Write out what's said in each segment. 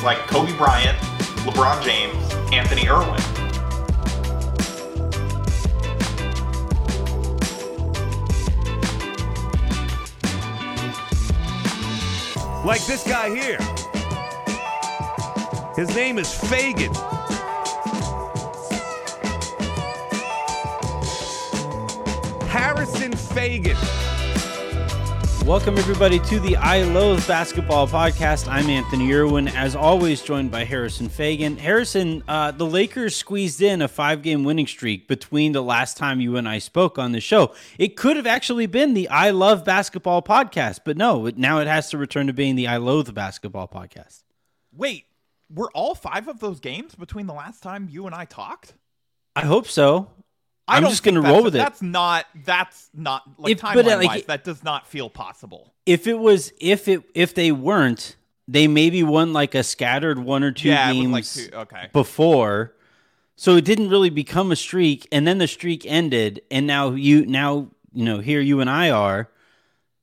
names like Kobe Bryant, LeBron James, Anthony Irwin. Like this guy here. His name is Fagan. Harrison Fagan. Welcome, everybody, to the I Loathe Basketball podcast. I'm Anthony Irwin, as always, joined by Harrison Fagan. Harrison, uh, the Lakers squeezed in a five game winning streak between the last time you and I spoke on the show. It could have actually been the I Love Basketball podcast, but no, now it has to return to being the I Loathe Basketball podcast. Wait, were all five of those games between the last time you and I talked? I hope so. I I'm don't just going to roll with it. That's not. That's not like If- uh, timeline like, wise. That does not feel possible. If it was, if it, if they weren't, they maybe won like a scattered one or two yeah, games. like two, okay. before so it didn't really become a streak and then the streak ended and now you now you know here you and i are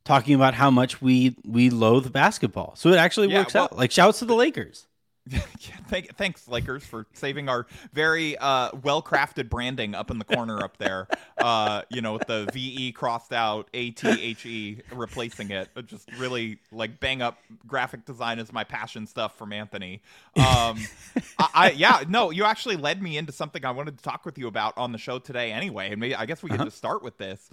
talking about how much we we loathe basketball so it actually Yeah, works well- out like shouts to the lakers Yeah, thank, thanks, Lakers, for saving our very uh, well-crafted branding up in the corner up there. Uh, you know, with the VE crossed out, A T H E replacing it. Just really like bang up graphic design is my passion stuff from Anthony. Um, I, I yeah, no, you actually led me into something I wanted to talk with you about on the show today. Anyway, and maybe I guess we could just start with this.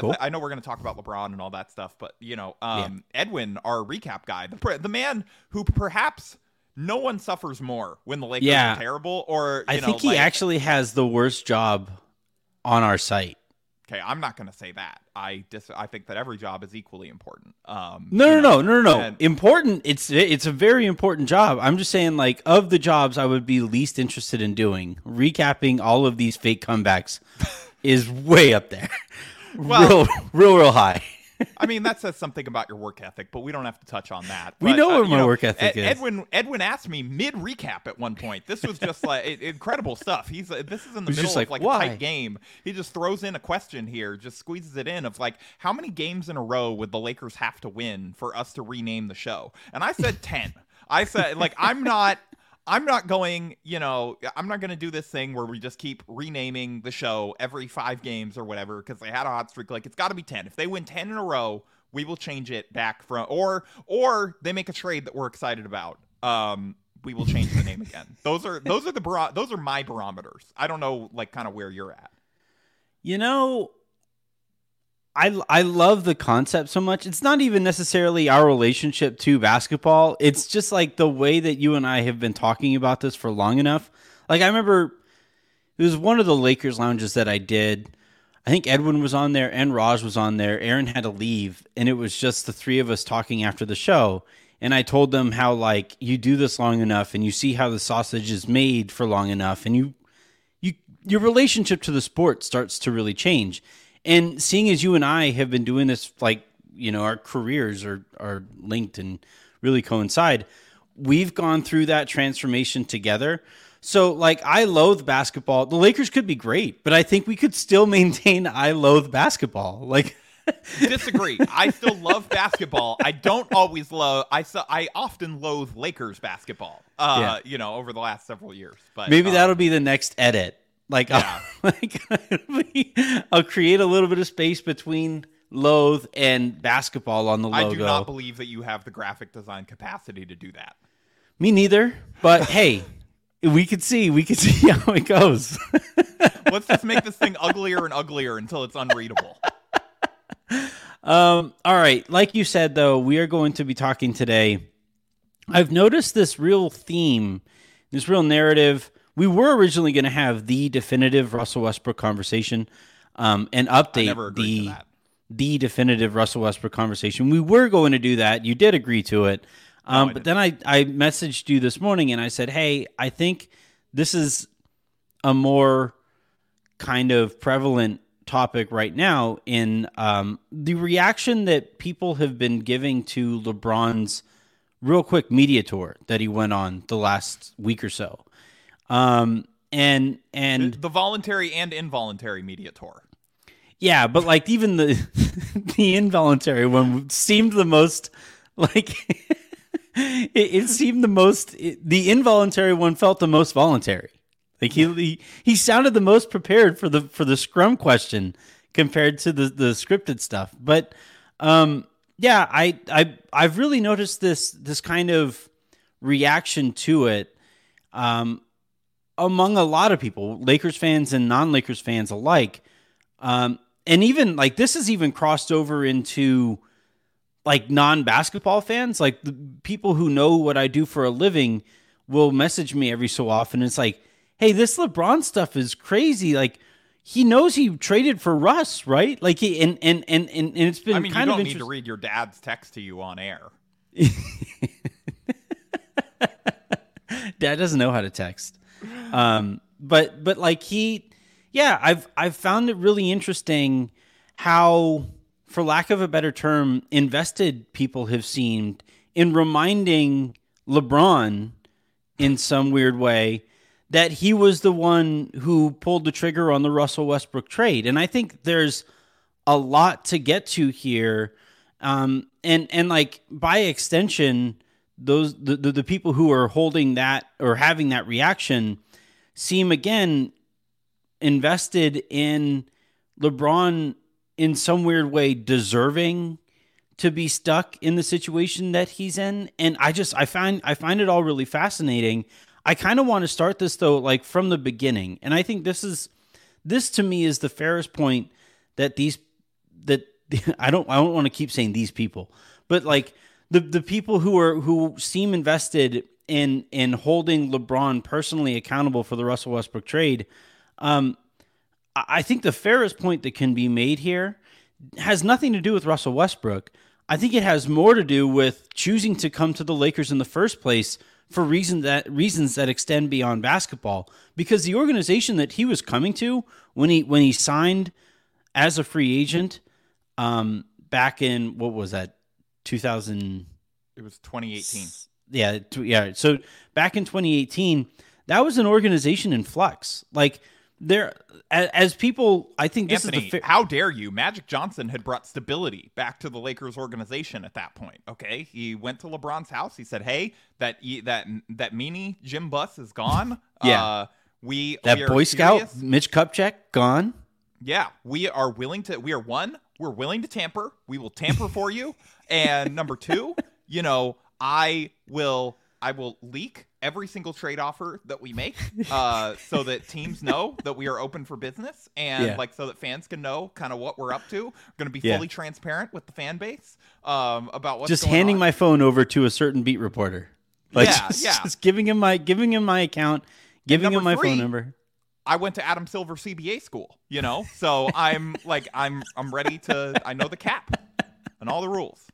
Cool. I know we're going to talk about LeBron and all that stuff, but you know, um, Edwin, our recap guy, the, the man who perhaps no one suffers more when the Lakers Yeah. are terrible, or you i know, think he like- actually has the worst job on our site Okay, I'm not going to say that. I dis- I think that every job is equally important. Um, no no know, no no no no important it's it's a very important job i'm just saying like of the jobs i would be least interested in doing recapping all of these fake comebacks is way up there Well- real real real high I mean, that says something about your work ethic, but we don't have to touch on that. We But, know uh, what my work ethic Ed- is. Edwin Edwin asked me mid recap at one point. This was just like incredible stuff. He's uh, this is in the middle just of like, like why? a tight game. He just throws in a question here, just squeezes it in of like, how many games in a row would the Lakers have to win for us to rename the show? And I said ten. I said like I'm not. I'm not going, you know, I'm not going to do this thing where we just keep renaming the show every five games or whatever because they had a hot streak. Like it's got to be 10. If they win 10 in a row, we will change it back from, or, or they make a trade that we're excited about. Um, we will change the name again. Those are, those are the, baro- those are my barometers. I don't know, like, kind of where you're at. You know, I I love the concept so much. It's not even necessarily our relationship to basketball. It's just like the way that you and I have been talking about this for long enough. Like I remember it was one of the Lakers lounges that I did. I think Edwin was on there and Raj was on there. Aaron had to leave and it was just the three of us talking after the show. And I told them how like you do this long enough and you see how the sausage is made for long enough and you you your relationship to the sport starts to really change. And seeing as you and I have been doing this, like you know, our careers are are linked and really coincide. We've gone through that transformation together. So, like, I loathe basketball. The Lakers could be great, but I think we could still maintain I loathe basketball. Like, Disagree. I still love basketball. I don't always love, I, so, I often loathe Lakers basketball, uh, Yeah. you know, over the last several years. But maybe um, that'll be the next edit. Like, Yeah. I'll, like, I'll create a little bit of space between loathe and basketball on the logo. I do not believe that you have the graphic design capacity to do that. Me neither. But hey, we could see. We could see how it goes. Let's just make this thing uglier and uglier until it's unreadable. um, all right. Like you said, though, we are going to be talking today. I've noticed this real theme, this real narrative. We were originally going to have the definitive Russell Westbrook conversation, um, and update never agreed to the the definitive Russell Westbrook conversation. We were going to do that. You did agree to it. Um, I but then I, I messaged you this morning and I said, hey, I think this is a more kind of prevalent topic right now in um, the reaction that people have been giving to LeBron's real quick media tour that he went on the last week or so. Um, and and The voluntary and involuntary media tour. yeah, but like even the the involuntary one seemed the most like it, it seemed the most it, the involuntary one felt the most voluntary. Like he, he he sounded the most prepared for the for the scrum question compared to the the scripted stuff. But um yeah, I I I've really noticed this this kind of reaction to it um among a lot of people, Lakers fans and non-Lakers fans alike. Um and even like this has even crossed over into like non-basketball fans, like the people who know what I do for a living will message me every so often. It's like, "Hey, this LeBron stuff is crazy. Like he knows he traded for Russ, right? Like he and and and and, and it's been I mean, you kind don't of need to read your dad's text to you on air. Dad doesn't know how to text. Um, but but like he, yeah, I've I've found it really interesting how, for lack of a better term, invested people have seemed in reminding LeBron in some weird way that he was the one who pulled the trigger on the Russell Westbrook trade. And I think there's a lot to get to here. Um, and and like by extension, those the, the, the people who are holding that or having that reaction seem again invested in LeBron in some weird way deserving to be stuck in the situation that he's in and I just I find I find it all really fascinating. I kind of want to start this though like from the beginning. And I think this is this to me is the fairest point that these that I don't I don't want to keep saying these people, but like the the people who are who seem invested in in holding LeBron personally accountable for the Russell Westbrook trade. Um, I think the fairest point that can be made here has nothing to do with Russell Westbrook. I think it has more to do with choosing to come to the Lakers in the first place for reasons that reasons that extend beyond basketball. Because the organization that he was coming to when he when he signed as a free agent um, back in what was that 2000 It was 2018. yeah tw- yeah so back in 2018 that was an organization in flux like there as, as people i think this Anthony, is the fa- how dare you? Magic Johnson had brought stability back to the Lakers organization at that point. Okay, he went to LeBron's house. He said, "Hey, that that that meanie Jim Buss is gone. Yeah. uh, we that we boy scout serious. mitch kupchak gone Yeah, we are willing to. We are one. We're willing to tamper. We will tamper for you. And number two, you know, I will. I will leak every single trade offer that we make, uh, so that teams know that we are open for business, and Yeah. like so that fans can know kind of what we're up to. We're going to be Yeah. fully transparent with the fan base um, about what's just handing on. my phone over to a certain beat reporter like Yeah, just, yeah. just giving him my giving him my account giving him my three, phone number I went to Adam Silver CBA school, you know, so I'm like I'm I'm ready to. I know the cap and all the rules.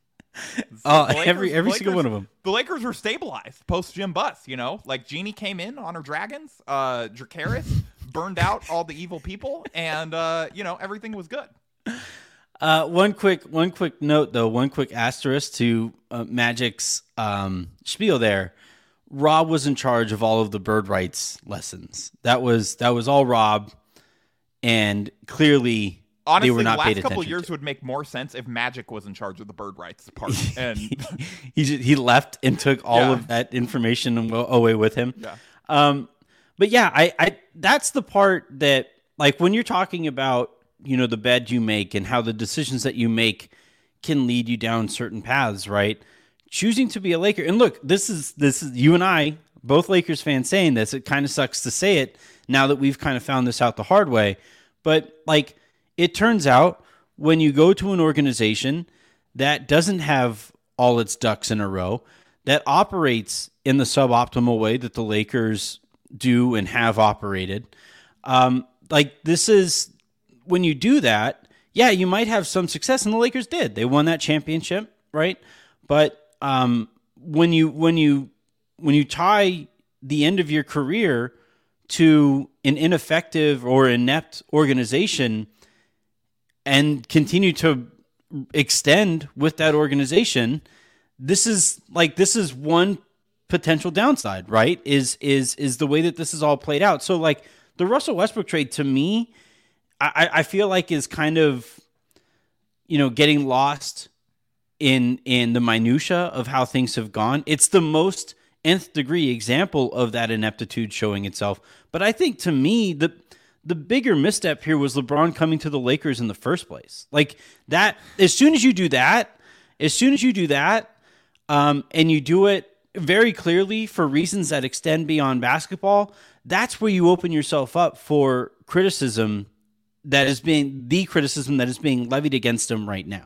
Oh, The every- every the single one of them. The Lakers were stabilized post Jim Buss, you know, like Jeanie came in on her dragons, uh, Dracarys burned out all the evil people, and uh, you know everything was good. Uh, one quick, one quick note though, one quick asterisk to uh, Magic's um, spiel there. Rob was in charge of all of the bird rights lessons. That was that was all Rob, and clearly Honestly, they were not the last couple years to. would make more sense if Magic was in charge of the bird rights part, and he ju- he left and took all Yeah. of that information away with him. Yeah. Um, but yeah, I, I that's the part that like when you're talking about you know the bed you make and how the decisions that you make can lead you down certain paths, right? Choosing to be a Laker, and look, this is this is you and I, both Lakers fans, saying this. It kind of sucks to say it now that we've kind of found this out the hard way, but like it turns out when you go to an organization that doesn't have all its ducks in a row, that operates in the suboptimal way that the Lakers do and have operated. Um, like this is when you do that, yeah, you might have some success, and the Lakers did. They won that championship, right? But um, when you when you when you tie the end of your career to an ineffective or inept organization and continue to extend with that organization this is like this is one potential downside right is is is the way that this is all played out so like the russell westbrook trade to me i i feel like is kind of you know getting lost in in the minutia of how things have gone. It's the most nth degree example of that ineptitude showing itself. But I think to me the the bigger misstep here was LeBron coming to the Lakers in the first place. Like that, as soon as you do that, as soon as you do that, um, and you do it very clearly for reasons that extend beyond basketball, that's where you open yourself up for criticism that is being the criticism that is being levied against him right now.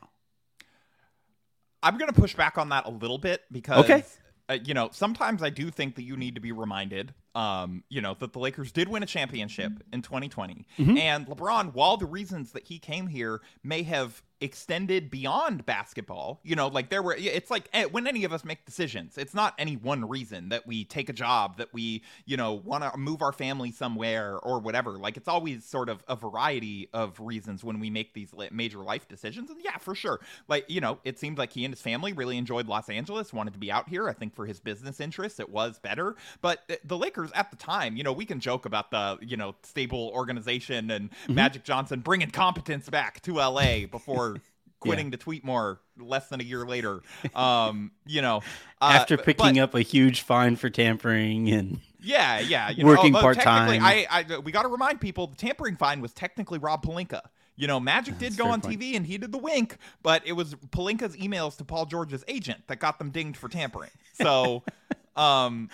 I'm going to push back on that a little bit because, Okay. uh, you know, sometimes I do think that you need to be reminded, um, you know, that the Lakers did win a championship in 2020. And LeBron, while the reasons that he came here may have extended beyond basketball, you know, like there were, it's like eh, when any of us make decisions, it's not any one reason that we take a job, that we, you know, want to move our family somewhere or whatever. Like it's always sort of a variety of reasons when we make these major life decisions. And yeah, for sure. Like, you know, it seemed like he and his family really enjoyed Los Angeles, wanted to be out here. I think for his business interests, it was better. But the Lakers at the time, you know, we can joke about the, you know, stable organization and Magic Johnson bringing competence back to LA before quitting to tweet more less than a year later. Um, you know, uh, After but- picking up a huge fine for tampering and yeah, yeah, you Working although technically, part-time. I, I we got to remind people the tampering fine was technically Rob Pelinka. You know, Magic did go on point. TV and he did the wink, but it was Pelinka's emails to Paul George's agent that got them dinged for tampering. So, um,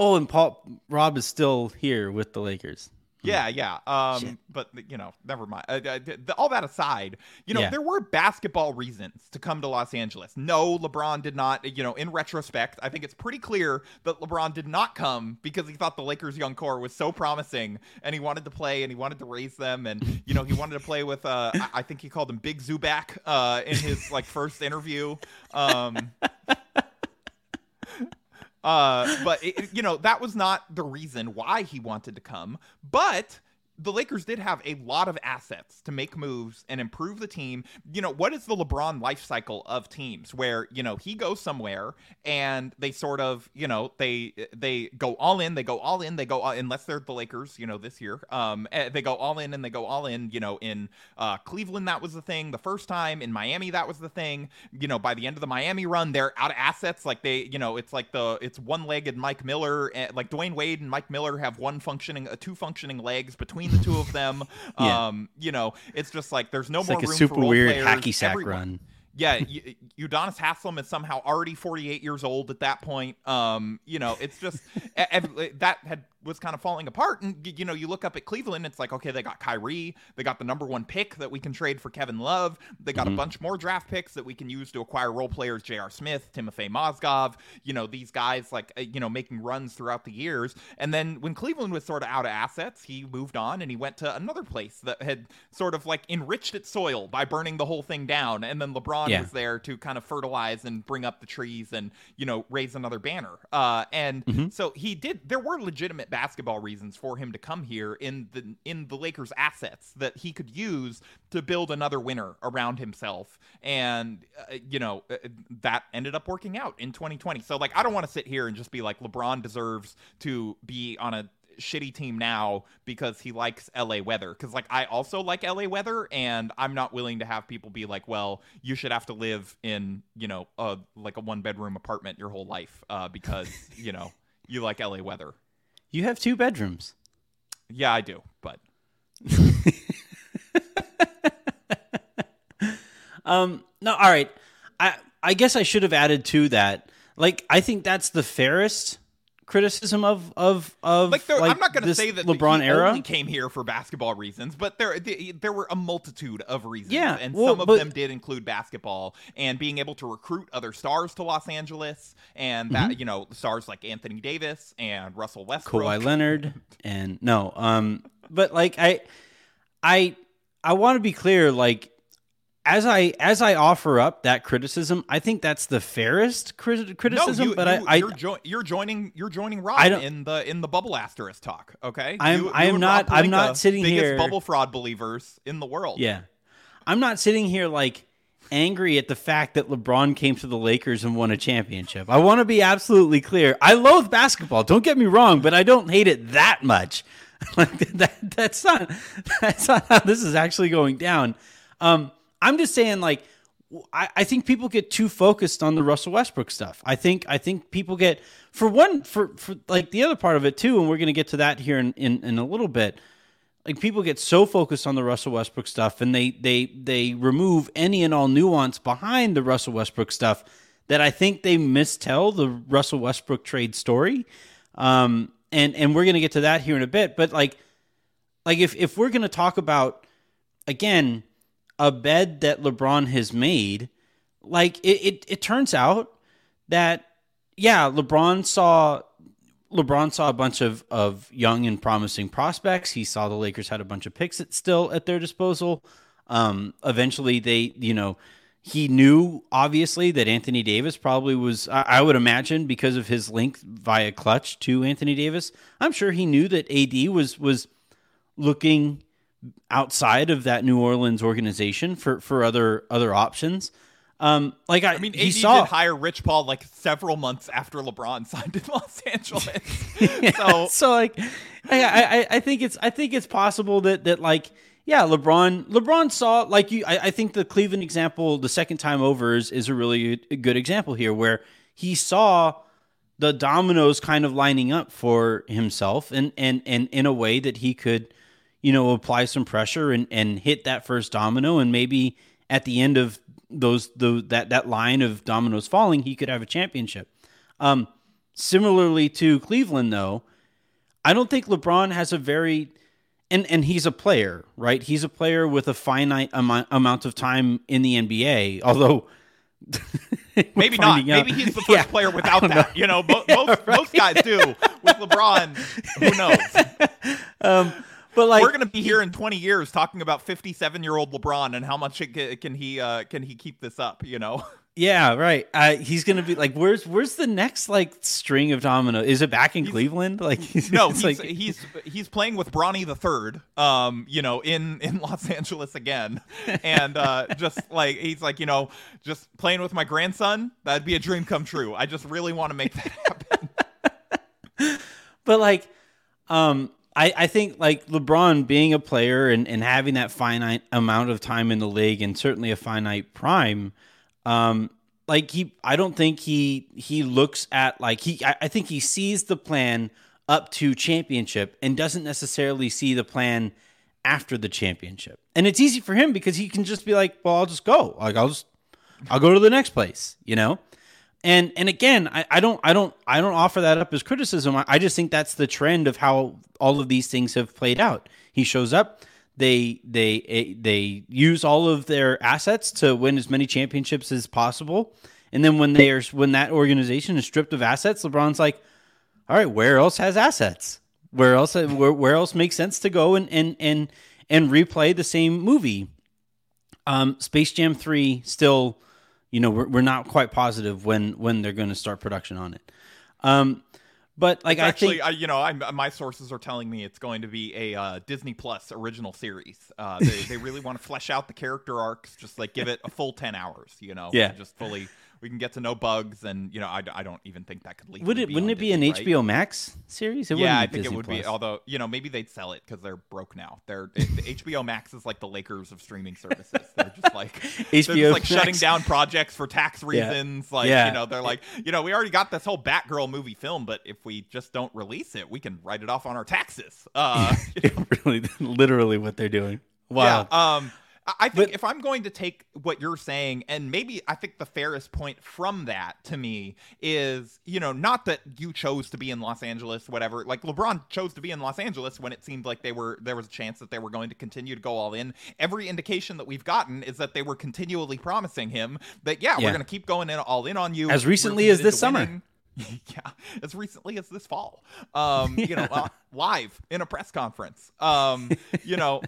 oh, and Paul Rob is still here with the Lakers. yeah, yeah. Um, but you know, never mind. Uh, uh, th- all that aside, you know, Yeah. there were basketball reasons to come to Los Angeles. No, LeBron did not. You know, in retrospect, I think it's pretty clear that LeBron did not come because he thought the Lakers' young core was so promising, and he wanted to play and he wanted to raise them, and you know, he wanted to play with. Uh, I, I think he called him Big Zubac uh, in his like first interview. Um, uh, but it, you know that was not the reason why he wanted to come. But the Lakers did have a lot of assets to make moves and improve the team. You know, what is the LeBron life cycle of teams where, you know, he goes somewhere and they sort of, you know, they they go all in, they go all in, they go all, unless they're the Lakers, you know, this year. Um eh, they go all in and they go all in, you know, in uh Cleveland that was the thing the first time, in Miami that was the thing. You know, by the end of the Miami run, they're out of assets like they, you know, it's like the it's one-legged Mike Miller, eh, like Dwyane Wade and Mike Miller have one functioning uh, two functioning legs between the two of them. Yeah. Um, you know, it's just like there's no It's more like a room super for weird players. hacky sack Everyone- run. Yeah, y- Udonis Haslem is somehow already 48 years old at that point. Um, you know, it's just ev- that had was kind of falling apart. And you know, you look up at Cleveland, it's like okay, they got Kyrie, they got the number one pick that we can trade for Kevin Love, they got a bunch more draft picks that we can use to acquire role players, J.R. Smith, Timofey Mozgov. You know, these guys like uh, you know making runs throughout the years. And then when Cleveland was sort of out of assets, he moved on and he went to another place that had sort of like enriched its soil by burning the whole thing down. And then LeBron Yeah. was there to kind of fertilize and bring up the trees and you know raise another banner. Uh, and Mm-hmm. so he did. There were legitimate basketball reasons for him to come here in the in the Lakers' assets that he could use to build another winner around himself. And uh, you know uh, that ended up working out in 2020. So like I don't want to sit here and just be like LeBron deserves to be on a shitty team now because he likes LA weather cuz like I also like LA weather and I'm not willing to have people be like well you should have to live in you know a like a one bedroom apartment your whole life uh because you know you like LA weather. You have two bedrooms. Yeah, I do, but Um, no, all right. I I guess I should have added to that. Like, I think that's the fairest criticism of of of like, there, like, I'm not going to say that LeBron era. only came here for basketball reasons, but there the, there were a multitude of reasons, Yeah, and well, some of but- them did include basketball and being able to recruit other stars to Los Angeles, and that Mm-hmm. you know stars like Anthony Davis and Russell Westbrook. Kawhi Leonard and no, um, but like I, I, I want to be clear. Like as I as I offer up that criticism, I think that's the fairest crit- No, you, but you, I, I you're, jo- you're joining you're joining Rob in the in the bubble asterisk talk. Okay, I'm- You- I'm not- Rob I'm not sitting biggest here- bubble fraud believers in the world. yeah, I'm not sitting here like angry at the fact that LeBron came to the Lakers and won a championship. I want to be absolutely clear. I loathe basketball. Don't get me wrong, but I don't hate it that much. like that, that's not that's not how this is actually going down. Um, I'm just saying, like I, I think people get too focused on the Russell Westbrook stuff. I think I think people get for one for for like the other part of it too, and we're gonna get to that here in, in, in a little bit. Like people get so focused on the Russell Westbrook stuff and they they they remove any and all nuance behind the Russell Westbrook stuff that I think they mistell the Russell Westbrook trade story. Um and and we're gonna get to that here in a bit. But like like if if we're gonna talk about again a bed that LeBron has made, like it, it, it turns out that yeah, LeBron saw LeBron saw a bunch of, of young and promising prospects. He saw the Lakers had a bunch of picks still at their disposal. Um, eventually, they, you know, he knew obviously that Anthony Davis probably was, I, I would imagine, because of his link via Klutch to Anthony Davis. I'm sure he knew that AD was was looking outside of that New Orleans organization for for other other options. Um, like I, I mean, he AD saw did hire Rich Paul like several months after LeBron signed in Los Angeles. so so like I, I I think it's I think it's possible that that like yeah LeBron LeBron saw like you I, I think the Cleveland example the second time over is is a really good example here where he saw the dominoes kind of lining up for himself and and and in a way that he could you know apply some pressure and and hit that first domino and maybe at the end of those the that that line of dominoes falling he could have a championship um similarly to Cleveland though I don't think LeBron has a very and and he's a player, right? He's a player with a finite amount amount of time in the NBA. Although maybe not. Maybe he's the first yeah, player without that. Know. You know, mo- yeah, most right. most guys do. With LeBron, who knows? Um, but like we're gonna be here in 20 years talking about 57 year old LeBron and how much it, can he uh, can he keep this up? You know. Yeah, right. Uh, he's gonna be like, where's where's the next like string of domino? Is it back in he's, Cleveland? Like, he's, no, he's, like... he's he's playing with Bronny the Third. Um, you know, in in Los Angeles again, and uh, just like he's like, you know, just playing with my grandson. That'd be a dream come true. I just really want to make that happen. but like, um, I, I think like LeBron being a player and, and having that finite amount of time in the league and certainly a finite prime um, like he, I don't think he he looks at like he. I, I think he sees the plan up to championship and doesn't necessarily see the plan after the championship. And it's easy for him because he can just be like, well, I'll just go. Like I'll just I'll go to the next place, you know? And and again, I, I don't I don't I don't offer that up as criticism. I, I just think that's the trend of how all of these things have played out. He shows up, they they eh, they use all of their assets to win as many championships as possible. And then when they are when that organization is stripped of assets, LeBron's like, all right, where else has assets? Where else where, where else makes sense to go and and and and replay the same movie? Um, Space Jam three still, you know, we're, we're not quite positive when when they're going to start production on it. Um, but like it's I actually, think, you know, I'm, my sources are telling me it's going to be a uh, Disney Plus original series. Uh, they, they really want to flesh out the character arcs, just like give it a full ten hours. You know, yeah, just fully we can get to know bugs, and you know, I, I don't even think that could lead. Would it? Wouldn't it be Disney, an right? HBO Max series? It yeah, I think Disney it would Plus. be. Although you know, maybe they'd sell it because they're broke now. They're it, the HBO Max is like the Lakers of streaming services. They're just like HBO they're just like Max. shutting down projects for tax reasons. Yeah. Like Yeah. you know, they're like you know, we already got this whole Batgirl movie film, but if we just don't release it, we can write it off on our taxes. Uh, really, literally, what they're doing. Wow. yeah. Um, I- think But- if I'm going to take what you're saying, and maybe I think the fairest point from that to me is, you know, not that you chose to be in Los Angeles, whatever. Like LeBron chose to be in Los Angeles when it seemed like they were there was a chance that they were going to continue to go all in. Every indication that we've gotten is that they were continually promising him that yeah, Yeah. we're going to keep going in all in on you As recently as this summer. yeah, as recently as this fall. Um, you know, uh, live in a press conference. Um, you know,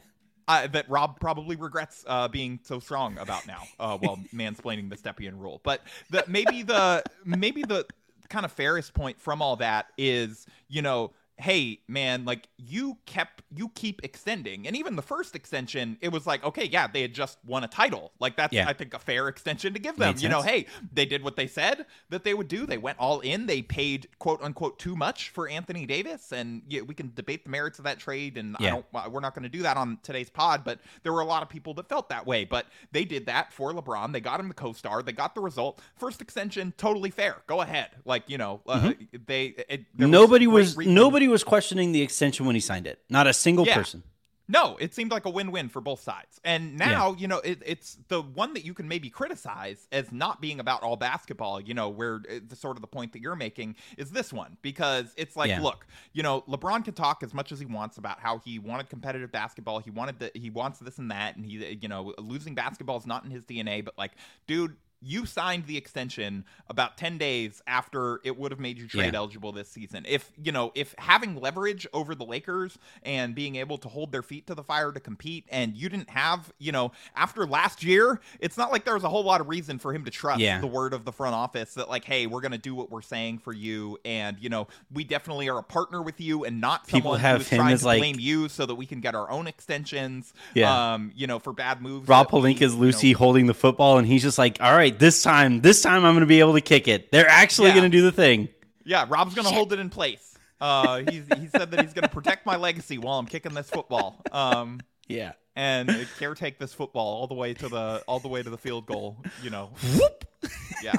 I, that Rob probably regrets uh, being so strong about now, uh, while mansplaining the Stepien rule. But the, maybe the maybe the kind of fairest point from all that is, you know, hey man like you kept you keep extending. And even the first extension it was like okay yeah they had just won a title. Like that's Yeah. i think a fair extension to give them. Made you know hey they did what they said that they would do. They went all in. They paid quote unquote too much for anthony davis. And yeah, we can debate the merits of that trade. And i Yeah. don't we're not going to do that on today's pod but there were a lot of people that felt that way. But they did that for lebron. They got him the co-star. They got the result. First extension totally fair. Go ahead. Like you know uh, they it, Mm-hmm. nobody great was nobody was questioning the extension when he signed it. Not a single Yeah. person. No, it seemed like a win-win for both sides. And now, you know, it, it's the one that you can maybe criticize as not being about all basketball. You know, where uh, the sort of the point that you're making is this one because it's like, Yeah. look, you know, LeBron can talk as much as he wants about how he wanted competitive basketball. He wanted the, he wants this and that, and he, you know, losing basketball is not in his DNA. But like, dude. You signed the extension about 10 days after it would have made you trade Yeah. eligible this season. If, you know, if having leverage over the Lakers and being able to hold their feet to the fire to compete and you didn't have, you know, after last year, it's not like there was a whole lot of reason for him to trust Yeah. the word of the front office that like, hey, we're going to do what we're saying for you and, you know, we definitely are a partner with you and not People someone have who's him trying to like- blame you so that we can get our own extensions, Yeah. um, you know, for bad moves. Rob that we, Pelinka is you know- Lucy holding the football, and he's just like, "All right, this time, this time, I'm going to be able to kick it. They're actually Yeah. going to do the thing." Yeah, Rob's gonna hold it in place. Uh, he's, he said that he's gonna protect my legacy while I'm kicking this football. Um, Yeah. and caretake this football all the way to the all the way to the field goal. You know, whoop. yeah.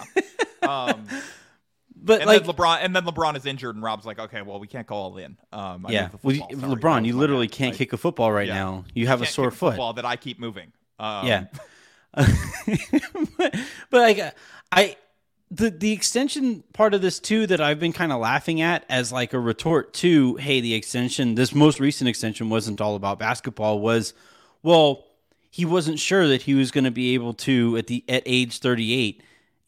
Um, But and like, then LeBron and then LeBron is injured, and Rob's like, okay, well, we can't go all in. Um, I yeah, the well, Sorry, LeBron, you literally can't Like, kick a football right yeah. now. You have a can't sore kick foot. football that I keep moving. Um, Yeah. but, but like I the the extension part of this too that I've been kind of laughing at as like a retort to hey the extension this most recent extension wasn't all about basketball was well he wasn't sure that he was going to be able to at the at age 38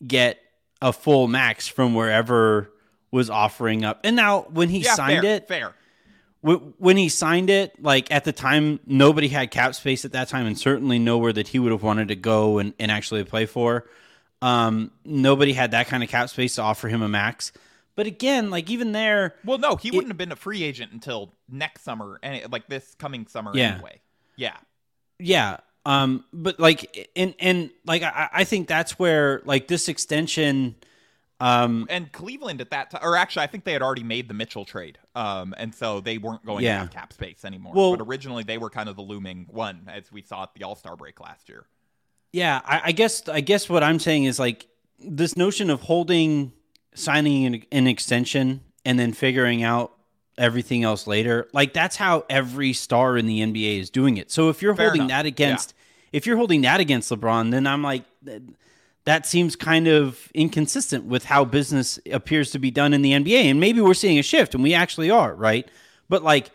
get a full max from wherever was offering up and now when he yeah, signed fair, it fair. Wh- when he signed it, like at the time, nobody had cap space at that time, and certainly nowhere that he would have wanted to go and, and actually play for. Um, nobody had that kind of cap space to offer him a max. But again, like even there, Well, no, he wouldn't have been a free agent until next summer, and like this coming summer Yeah. anyway. Yeah, yeah. Um, but like, and and like I, I think that's where like this extension. Um, and Cleveland at that time, or actually, I think they had already made the Mitchell trade, um, and so they weren't going Yeah. to have cap space anymore. Well- but originally, they were kind of the looming one, as we saw at the All Star break last year. Yeah, I, I guess I guess what I'm saying is like this notion of holding signing an, an extension and then figuring out everything else later. Like that's how every star in the NBA is doing it. So if you're Fair holding enough. that against if you're holding that against LeBron, then I'm like that seems kind of inconsistent with how business appears to be done in the NBA. And maybe we're seeing a shift and we actually are, right? But like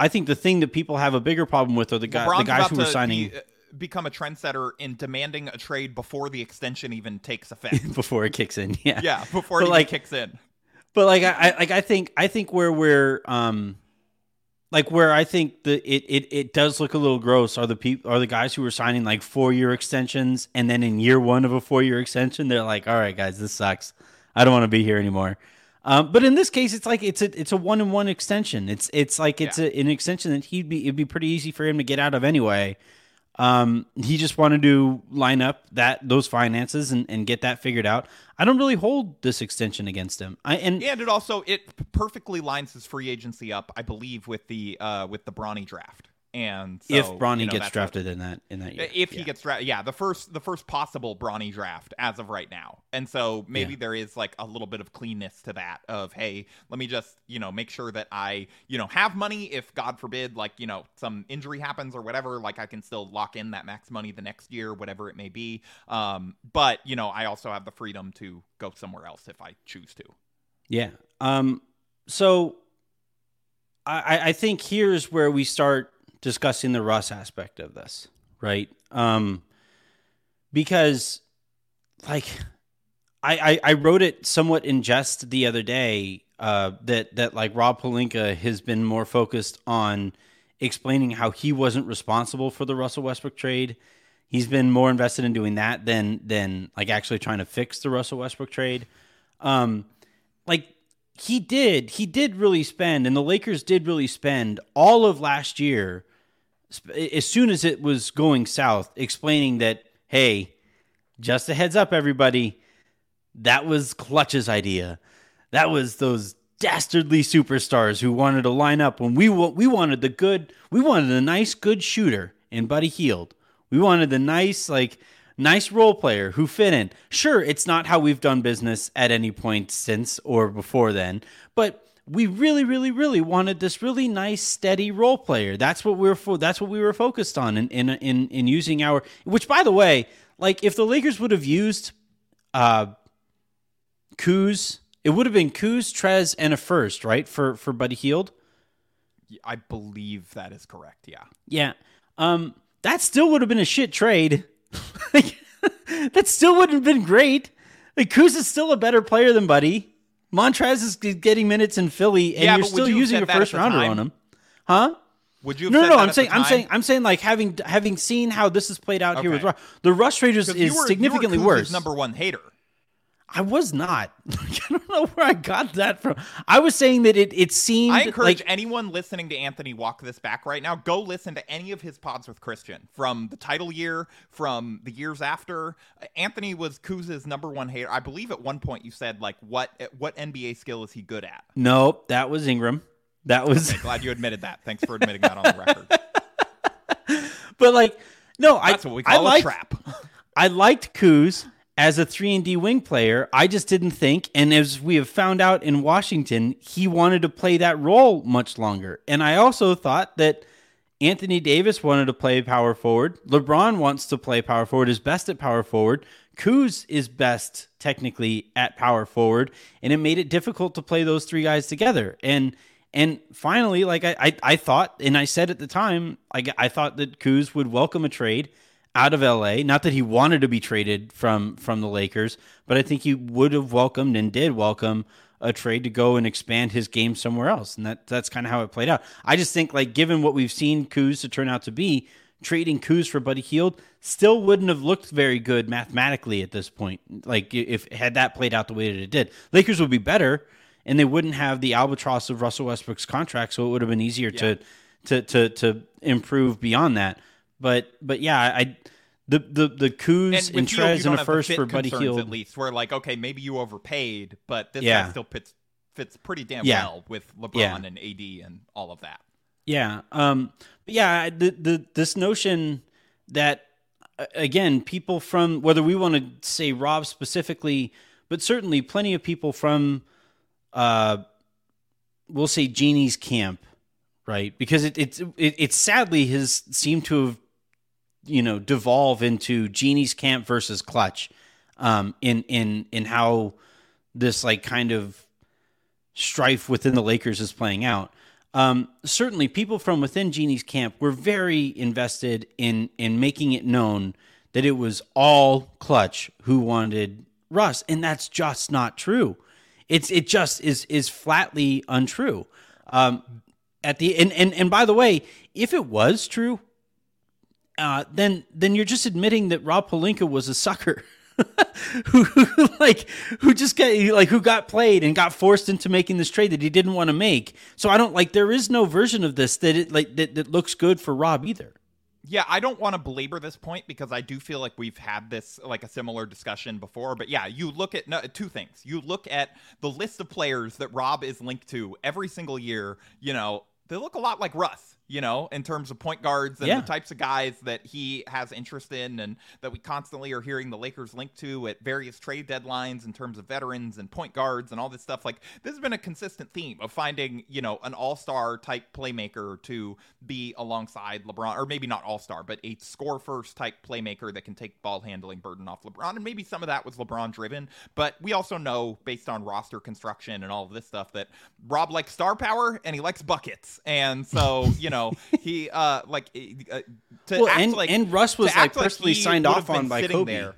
I think the thing that people have a bigger problem with are the, guy, the guys who are signing be, uh, become a trendsetter in demanding a trade before the extension even takes effect. before it kicks in. Yeah. yeah, before But, it like, kicks in. But like I, I like I think I think where we're um like where I think the it, it it does look a little gross are the people are the guys who are signing like four year extensions and then in year one of a four year extension they're like all right guys this sucks I don't want to be here anymore. Um, but in this case it's like it's a it's a one in one extension. It's it's like it's Yeah. a, an extension that he'd be it'd be pretty easy for him to get out of anyway. Um, he just wanted to line up that those finances and, and get that figured out. I don't really hold this extension against him. I and And it also it perfectly lines his free agency up, I believe, with the uh with the Bronny draft. And so, if Bronny you know, gets drafted in that in that year, if he gets drafted, yeah, the first the first possible Bronny draft as of right now, and so maybe Yeah. there is like a little bit of cleanness to that. Of hey, let me just you know make sure that I you know have money if God forbid like you know some injury happens or whatever, like I can still lock in that max money the next year, whatever it may be. Um, but you know I also have the freedom to go somewhere else if I choose to. Yeah. Um. So, I I- I think here's where we start discussing the Russ aspect of this, right? Um, because, like, I I, I wrote it somewhat in jest the other day. Uh, that that like Rob Pelinka has been more focused on explaining how he wasn't responsible for the Russell Westbrook trade. He's been more invested in doing that than than like actually trying to fix the Russell Westbrook trade. Um, like he did. He did really spend, and the Lakers did really spend all of last year, as soon as it was going south, explaining that, hey, just a heads up, everybody, that was Klutch's idea. That was those dastardly superstars who wanted to line up when we we wanted the good, we wanted a nice, good shooter in Buddy Hield. We wanted the nice, like, nice role player who fit in. Sure, it's not how we've done business at any point since or before then, but we really, really, really wanted this really nice, steady role player. That's what we were for. That's what we were focused on in in in, in using our. Which, by the way, like if the Lakers would have used, uh, Kuz, it would have been Kuz, Trez, and a first, right for for Buddy Hield. I believe that is correct. Yeah. Yeah. Um, that still would have been a shit trade. Like, that still wouldn't have been great. Like Kuz is still a better player than Buddy. Montrez is getting minutes in Philly, and Yeah, you're still you using said a that at first rounder on him, huh? Would you? No, no, I'm saying, I'm saying, I'm saying, like having having seen how this has played out here with Okay. The Rush 'Cause is you were- you were significantly worse. Number one hater. I was not. I don't know where I got that from. I was saying that it it seemed I encourage like anyone listening to Anthony walk this back right now. Go listen to any of his pods with Christian from the title year, from the years after. Anthony was Kuz's number one hater. I believe at one point you said like, "What what NBA skill is he good at?" nope, that was Ingram. That was Okay, glad you admitted that. Thanks for admitting that on the record. But like, no, That's I, what we I call a liked, trap. I liked Kuz as a three and D wing player. I just didn't think, and as we have found out in Washington, he wanted to play that role much longer. And I also thought that Anthony Davis wanted to play power forward. LeBron wants to play power forward. Is best at power forward. Kuz is best technically at power forward, and it made it difficult to play those three guys together. And and finally, like I, I, I thought, and I said at the time, I, I thought that Kuz would welcome a trade out of LA. Not that he wanted to be traded from from the Lakers, but I think he would have welcomed and did welcome a trade to go and expand his game somewhere else. And that that's kind of how it played out. I just think like given what we've seen Kuz to turn out to be, trading Kuz for Buddy Hield still wouldn't have looked very good mathematically at this point. Like if had that played out the way that it did, Lakers would be better, and they wouldn't have the albatross of Russell Westbrook's contract, so it would have been easier to, to to to improve beyond that. But but yeah, I the the the Kuz and, Hield, Trez don't a first for Buddy Hield. at least. Where like, okay, maybe you overpaid, but this Yeah. guy still fits fits pretty damn Yeah. well with LeBron Yeah. and AD and all of that. Yeah. Um but yeah, the the this notion that again, people from whether we want to say Rob specifically, but certainly plenty of people from uh we'll say Jeanie's camp, right? Because it it's it, it sadly has seemed to have you know devolve into Jeanie's camp versus Klutch um in in in how this like kind of strife within the Lakers is playing out. Um, certainly, people from within Jeanie's camp were very invested in in making it known that it was all Klutch who wanted Russ, and that's just not true. It's it just is is flatly untrue. Um, at the and, and and by the way, if it was true, uh, then then you're just admitting that Rob Pelinka was a sucker. who, who like who just got like who got played and got forced into making this trade that he didn't want to make. So I don't like there is no version of this that it like that, that looks good for Rob either. Yeah, I don't want to belabor this point because I do feel like we've had this like a similar discussion before. But yeah, you look at no, two things. You look at the list of players that Rob is linked to every single year. You know, they look a lot like Russ. You know, in terms of point guards and Yeah. the types of guys that he has interest in, and that we constantly are hearing the Lakers linked to at various trade deadlines in terms of veterans and point guards and all this stuff. Like this has been a consistent theme of finding, you know, an all-star type playmaker to be alongside LeBron, or maybe not all-star, but a score first type playmaker that can take ball handling burden off LeBron. And maybe some of that was LeBron driven, but we also know based on roster construction and all of this stuff that Rob likes star power and he likes buckets. And so, you know, he uh like uh, to Well, act and- like and Russ was, like, personally he signed off on by Kobe. there.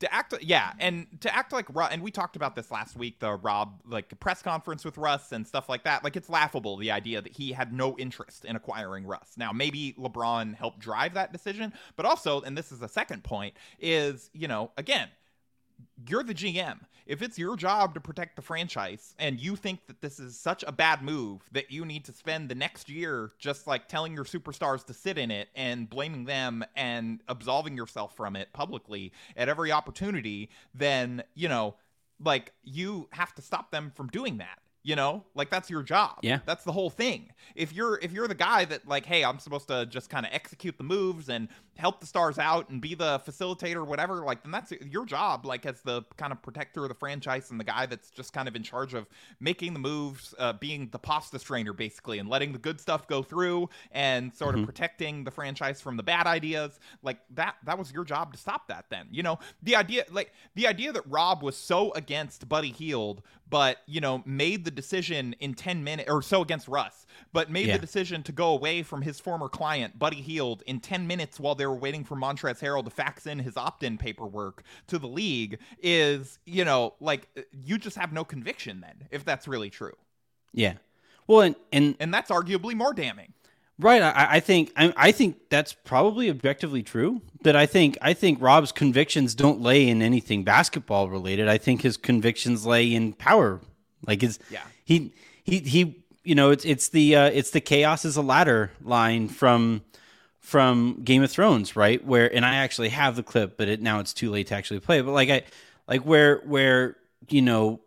To act yeah and to act like and we talked about this last week the rob like press conference with russ and stuff like that. Like it's laughable the idea that he had no interest in acquiring russ. Now maybe lebron helped drive that decision but also and this is the second point is you know again you're the GM. If it's your job to protect the franchise and you think that this is such a bad move that you need to spend the next year just like telling your superstars to sit in it and blaming them and absolving yourself from it publicly at every opportunity, then, you know, like you have to stop them from doing that you know like that's your job Yeah. that's the whole thing if you're if you're the guy that like hey i'm supposed to just kind of execute the moves and help the stars out and be the facilitator whatever like then that's your job like as the kind of protector of the franchise and the guy that's just kind of in charge of making the moves uh, being the pasta strainer basically and letting the good stuff go through and sort of protecting the franchise from the bad ideas. Like that that was your job to stop that then you know? The idea like the idea that rob was so against Buddy Hield but you know made the decision in 10 minutes or so against russ but made Yeah. the decision to go away from his former client Buddy Hield in 10 minutes while they were waiting for Montrezl Harrell to fax in his opt-in paperwork to the league is you know like you just have no conviction then if that's really true Yeah. Well, and and and that's arguably more damning Right. I, I think I, I think that's probably objectively true. That I think I think Rob's convictions don't lay in anything basketball related. I think his convictions lay in power. Like his Yeah. he he he you know it's it's the uh, it's the chaos is a ladder line from from Game of Thrones, right? Where and I actually have the clip, but it now it's too late to actually play. it. But like I like where where you know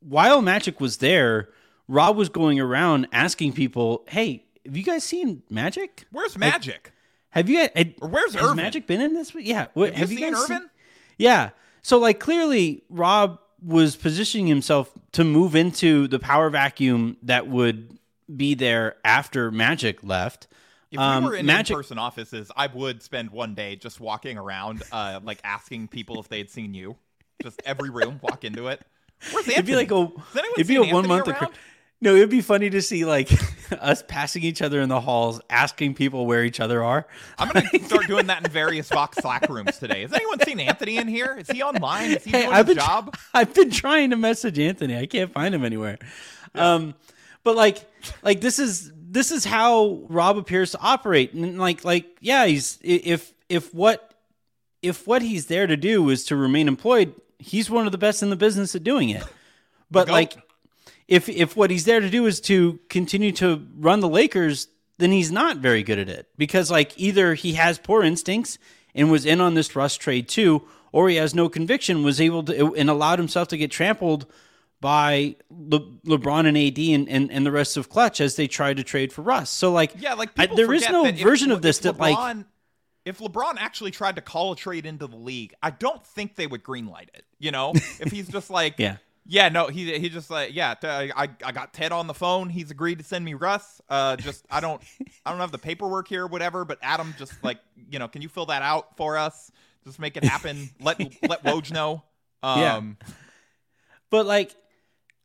while Magic was there, Rob was going around asking people, "Hey, have you guys seen Magic? where's magic Have you had, Or where's has Earvin? Magic been in this? Yeah, what, have, you, seen guys Earvin yeah. So like clearly Rob was positioning himself to move into the power vacuum that would be there after Magic left. If Um, we were in Magic- in-person offices, I would spend one day just walking around, uh, like asking people if they had seen you. Just every room, walk into it. Where's Anthony? It'd be like a it'd be a one month. No, it'd be funny to see like us passing each other in the halls, asking people where each other are. I'm gonna start doing that in various Vox Slack rooms today. Has anyone seen Anthony in here? Is he online? Is he Hey, doing I've been job? I've been trying to message Anthony. I can't find him anywhere. Um, but like, like this is this is how Rob appears to operate, and like, like yeah, he's if if what if what he's there to do is to remain employed, he's one of the best in the business at doing it. But like, if if what he's there to do is to continue to run the Lakers, then he's not very good at it. Because like either he has poor instincts and was in on this Russ trade too, or he has no conviction, was able to and allowed himself to get trampled by Le, LeBron and AD and, and, and the rest of Klutch as they try to trade for Russ. So like, Yeah, like I- there is no that if- version of this that like if LeBron actually tried to call a trade into the league, I don't think they would greenlight it. You know, if he's just like, Yeah. yeah, no, he he just like, yeah, I I got Ted on the phone. He's agreed to send me Russ. Uh, just I don't I don't have the paperwork here, or whatever. But Adam, just like you know, can you fill that out for us? Just make it happen. let let Woj know. Yeah. Um, but like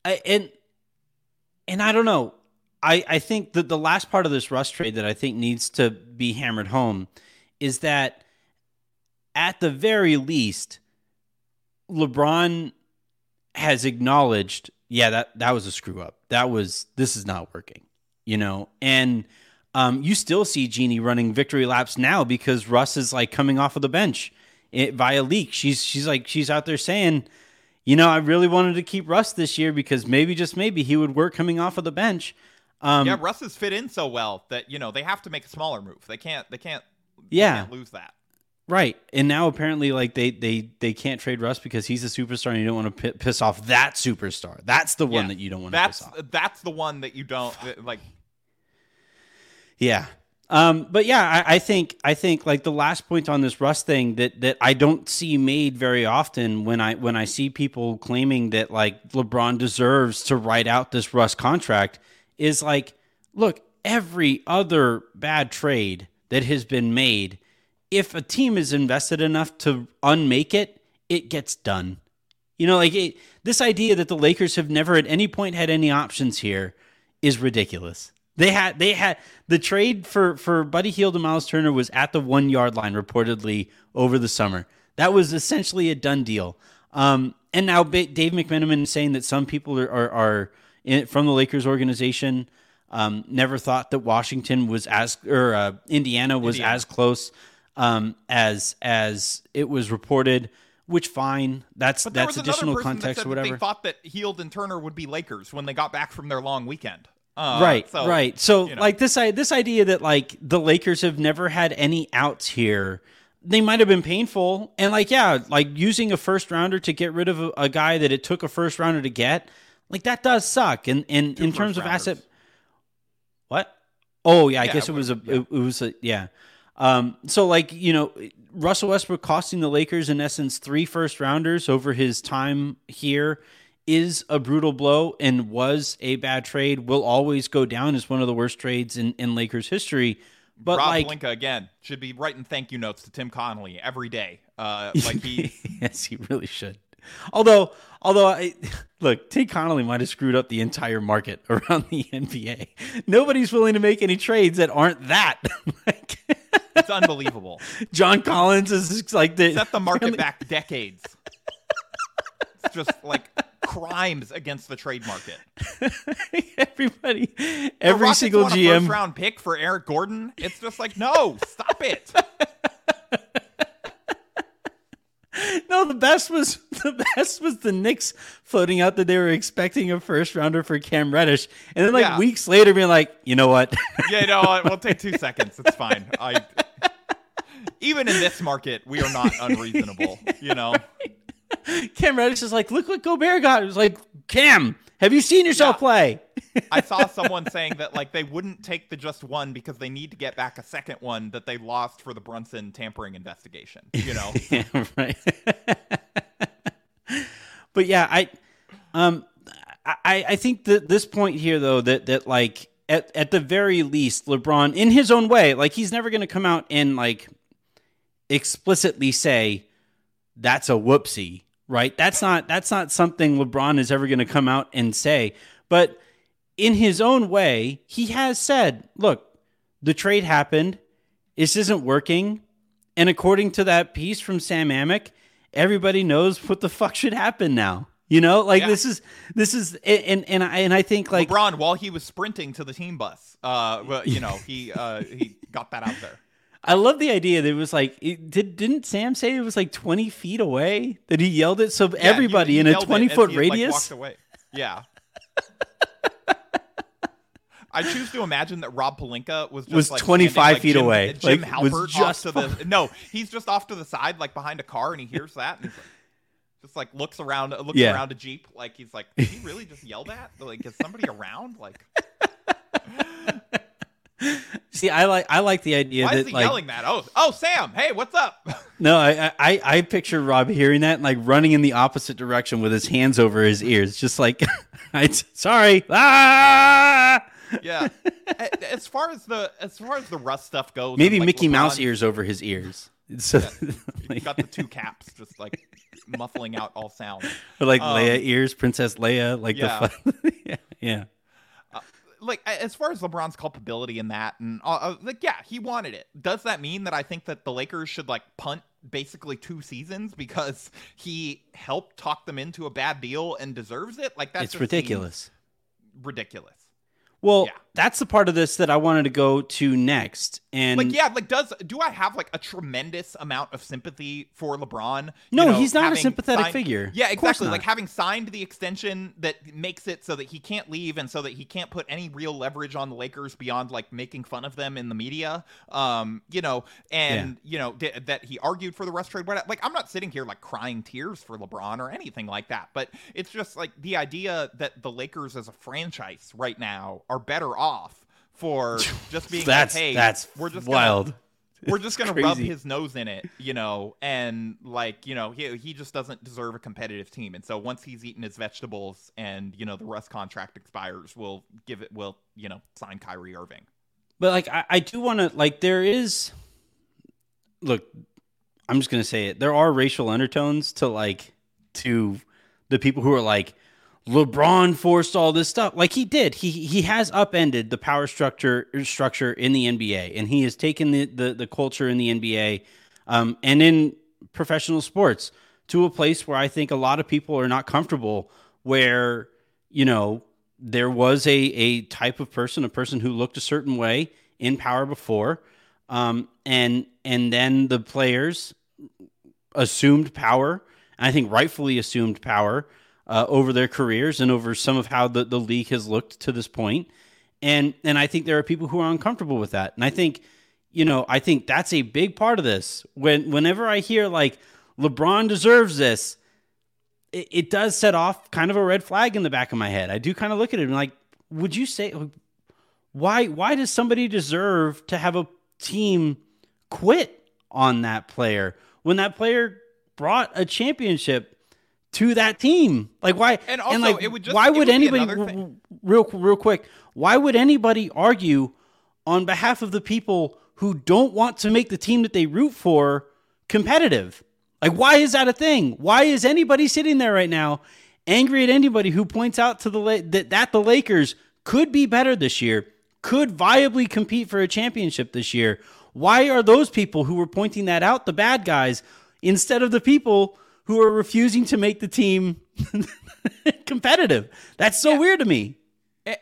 I, and and I don't know. I I think that the last part of this Russ trade that I think needs to be hammered home is that at the very least LeBron has acknowledged, yeah, that that was a screw up. That was this is not working. You know, and um, you still see Jeanie running victory laps now because Russ is like coming off of the bench it, via leak. She's she's like she's out there saying, you know, I really wanted to keep Russ this year because maybe just maybe he would work coming off of the bench. Um, yeah, Russ has fit in so well that you know they have to make a smaller move. They can't. They can't. they Yeah. can't lose that. Right. And now apparently like they they they can't trade Russ because he's a superstar and you don't want to piss off that superstar. That's the one Yeah. that you don't want to That's piss off. that's the one that you don't like. Yeah. Um, but yeah, I, I think I think like the last point on this Russ thing that that I don't see made very often when I when I see people claiming that like LeBron deserves to write out this Russ contract is like, look, every other bad trade that has been made, if a team is invested enough to unmake it, it gets done. You know, like it, this idea that the Lakers have never at any point had any options here is ridiculous. They had they had the trade for for Buddy Hield and Miles Turner was at the one yard line reportedly over the summer. That was essentially a done deal. Um, and now Dave McMenamin is saying that some people are are, are in, from the Lakers organization um, never thought that Washington was as or uh, Indiana was Indiana. as close um, as as it was reported. which fine. That's that's additional context or whatever. they thought that Hield and Turner would be Lakers when they got back from their long weekend. Uh, right, so, right. So you know. like this i- this idea that like the Lakers have never had any outs here. They might have been painful and like yeah, like using a first rounder to get rid of a, a guy that it took a first rounder to get. Like that does suck. And and in terms of asset What? Oh yeah, I Yeah, guess it it was a yeah. it, it was a yeah. Um, so like you know, Russell Westbrook costing the Lakers in essence three first rounders over his time here is a brutal blow and was a bad trade. Will always go down as one of the worst trades in in Lakers history. But Rob like, Pelinka again should be writing thank you notes to Tim Connolly every day. Uh, like he, yes, he really should. Although, although I look, Tim Connolly might have screwed up the entire market around the NBA. Nobody's willing to make any trades that aren't that. like, it's unbelievable. John Collins is like the Set the market back decades. It's just like crimes against the trade market. everybody, every Rockets single GM. first round pick for Eric Gordon. It's just like no, stop it. No, the best was the best was the Knicks floating out that they were expecting a first rounder for Cam Reddish, and then like Yeah. weeks later being like, you know what? Yeah, no, we'll take two seconds. It's fine. I even in this market, we are not unreasonable. You know, Cam Reddish is like, look what Gobert got. It was like, Cam, have you seen yourself Yeah. play? I saw someone saying that like they wouldn't take the just one because they need to get back a second one that they lost for the Brunson tampering investigation. You know, yeah, right. but yeah, I, um, I, I think that this point here though that that like at at the very least, LeBron in his own way, like he's never going to come out and like explicitly say that's a whoopsie, right? That's not that's not something LeBron is ever going to come out and say, but in his own way, he has said, "Look, the trade happened. This isn't working." And according to that piece from Sam Amick, everybody knows what the fuck should happen now. You know, like Yeah. this is this is and and I and I think like LeBron while he was sprinting to the team bus, uh, you know, he uh, he got that out there. I love the idea that it was like it, did didn't Sam say it was like twenty feet away that he yelled it so Yeah, everybody he- he in a twenty foot like, radius. away. Yeah. I choose to imagine that Rob Pelinka was just Was like 25 like, feet Jim, away. Jim Like, was Halpert just off to the no, he's just off to the side, like behind a car, and he hears that, and he's like, just like looks around, uh, looks Yeah. around a jeep, like he's like, did he really just yell that? Like, is somebody around? Like, See, I like I like the idea why that is he like yelling that? Oh, oh, Sam, hey, what's up? no, I, I I picture Rob hearing that and like running in the opposite direction with his hands over his ears, just like I sorry ah. yeah. As far as the as far as the Russ stuff goes, Maybe and, like, Mickey Mouse ears over his ears. So You like, got the two caps, just like muffling out all sound. or like um, Leia ears, Princess Leia, like yeah. the fun. yeah, yeah. Like as far as LeBron's culpability in that, and uh, uh, like yeah, he wanted it. Does that mean that I think that the Lakers should like punt basically two seasons because he helped talk them into a bad deal and deserves it? Like that's it's ridiculous. ridiculous. Well, Yeah. That's the part of this that I wanted to go to next. And Like yeah, like does do I have like a tremendous amount of sympathy for LeBron? You No, know, he's not a sympathetic signed- figure. Yeah, exactly. Like having signed the extension that makes it so that he can't leave and so that he can't put any real leverage on the Lakers beyond like making fun of them in the media. Um, you know, and you know th- that he argued for the Russ trade. What like I'm not sitting here like crying tears for LeBron or anything like that, but it's just like the idea that the Lakers as a franchise right now are better off for just being that's like, hey, that's we're just wild. Gonna, we're just gonna rub his nose in it, you know, and like you know he he just doesn't deserve a competitive team. And so once he's eaten his vegetables and you know the Russ contract expires, we'll give it. We'll you know sign Kyrie Irving. But like I, I do want to like there is look, I'm just gonna say it. There are racial undertones to like to the people who are like LeBron forced all this stuff. Like he did. He he has upended the power structure structure in the NBA, and he has taken the the, the culture in the NBA um, and in professional sports to a place where I think a lot of people are not comfortable. Where you know there was a a type of person, a person who looked a certain way in power before, um, and and then the players assumed power and I think rightfully assumed power uh, over their careers and over some of how the, the league has looked to this point. And and I think there are people who are uncomfortable with that. And I think, you know, I think that's a big part of this. When whenever I hear like LeBron deserves this, it, it does set off kind of a red flag in the back of my head. I do kind of look at it and like, would you say why why does somebody deserve to have a team quit on that player when that player brought a championship to that team. Like why? And also, like, it would just- why would, would anybody r- real real quick? Why would anybody argue on behalf of the people who don't want to make the team that they root for competitive? Like why is that a thing? Why is anybody sitting there right now angry at anybody who points out to the that that the Lakers could be better this year, could viably compete for a championship this year? Why are those people who were pointing that out the bad guys instead of the people who are refusing to make the team competitive? That's so weird to me.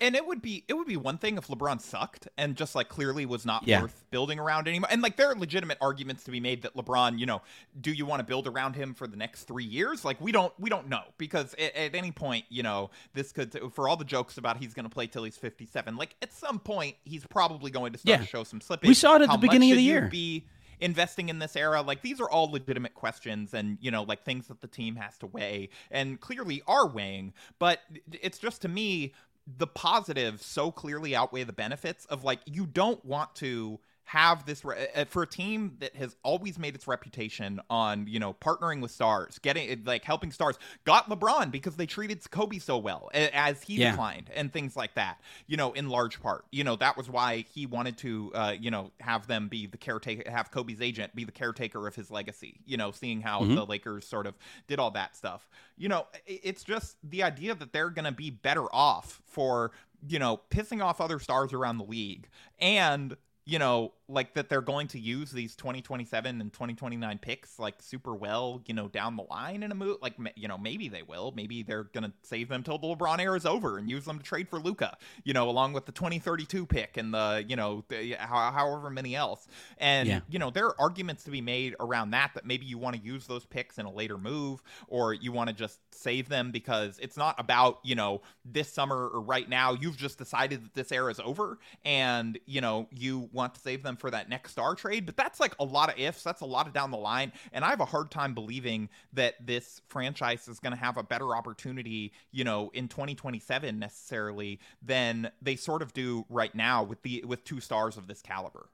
And it would be it would be one thing if LeBron sucked and just like clearly was not Yeah. worth building around anymore. And like there are legitimate arguments to be made that LeBron, you know, do you want to build around him for the next three years? Like we don't we don't know because at, at any point, you know, this could for all the jokes about he's going to play till he's fifty seven. Like at some point, he's probably going to start Yeah. to show some slippage. We saw it at How the beginning of the year. Be investing in this era like these are all legitimate questions and you know like things that the team has to weigh and clearly are weighing. But it's just to me the positives so clearly outweigh the benefits of like you don't want to have this re- uh, for a team that has always made its reputation on you know partnering with stars getting like helping stars got lebron because they treated kobe so well as he Yeah. declined and things like that you know in large part. You know that was why he wanted to uh you know have them be the caretaker have kobe's agent be the caretaker of his legacy you know seeing how the lakers sort of did all that stuff. You know it's just the idea that they're gonna be better off for you know pissing off other stars around the league and you know, like that they're going to use these 2027 and 2029 picks like super well, you know, down the line in a move. Like, you know, maybe they will. Maybe they're going to save them till the LeBron era is over and use them to trade for Luka, you know, along with the 2032 pick and the, you know, the, however many else. And, Yeah. you know, there are arguments to be made around that, that maybe you want to use those picks in a later move or you want to just save them because it's not about, you know, this summer or right now. You've just decided that this era is over and, you know, you want to save them for that next star trade. But that's like a lot of ifs. That's a lot of down the line. And I have a hard time believing that this franchise is going to have a better opportunity, you know, in 2027 necessarily than they sort of do right now with the with two stars of this caliber.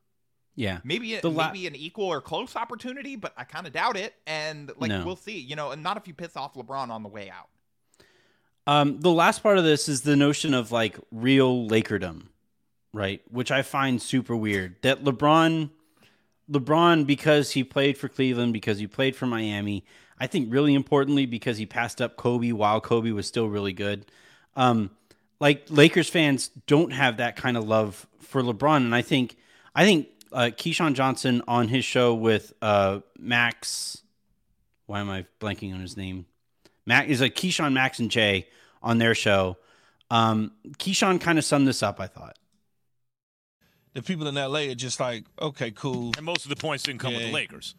Yeah. Maybe The la- maybe an equal or close opportunity, but I kind of doubt it. And like No. we'll see, you know, and not if you piss off LeBron on the way out. Um, the last part of this is the notion of like real Lakerdom, right? Which I find super weird. That LeBron, LeBron, because he played for Cleveland, because he played for Miami, I think really importantly because he passed up Kobe while Kobe was still really good. Um, like Lakers fans don't have that kind of love for LeBron, and I think I think uh, Keyshawn Johnson on his show with uh, Max. Why am I blanking on his name? Mac is like Keyshawn, Max, and Jay on their show. Um, Keyshawn kind of summed this up. I thought. The people in LA are just like, okay, cool. And most of the points didn't come with the Lakers.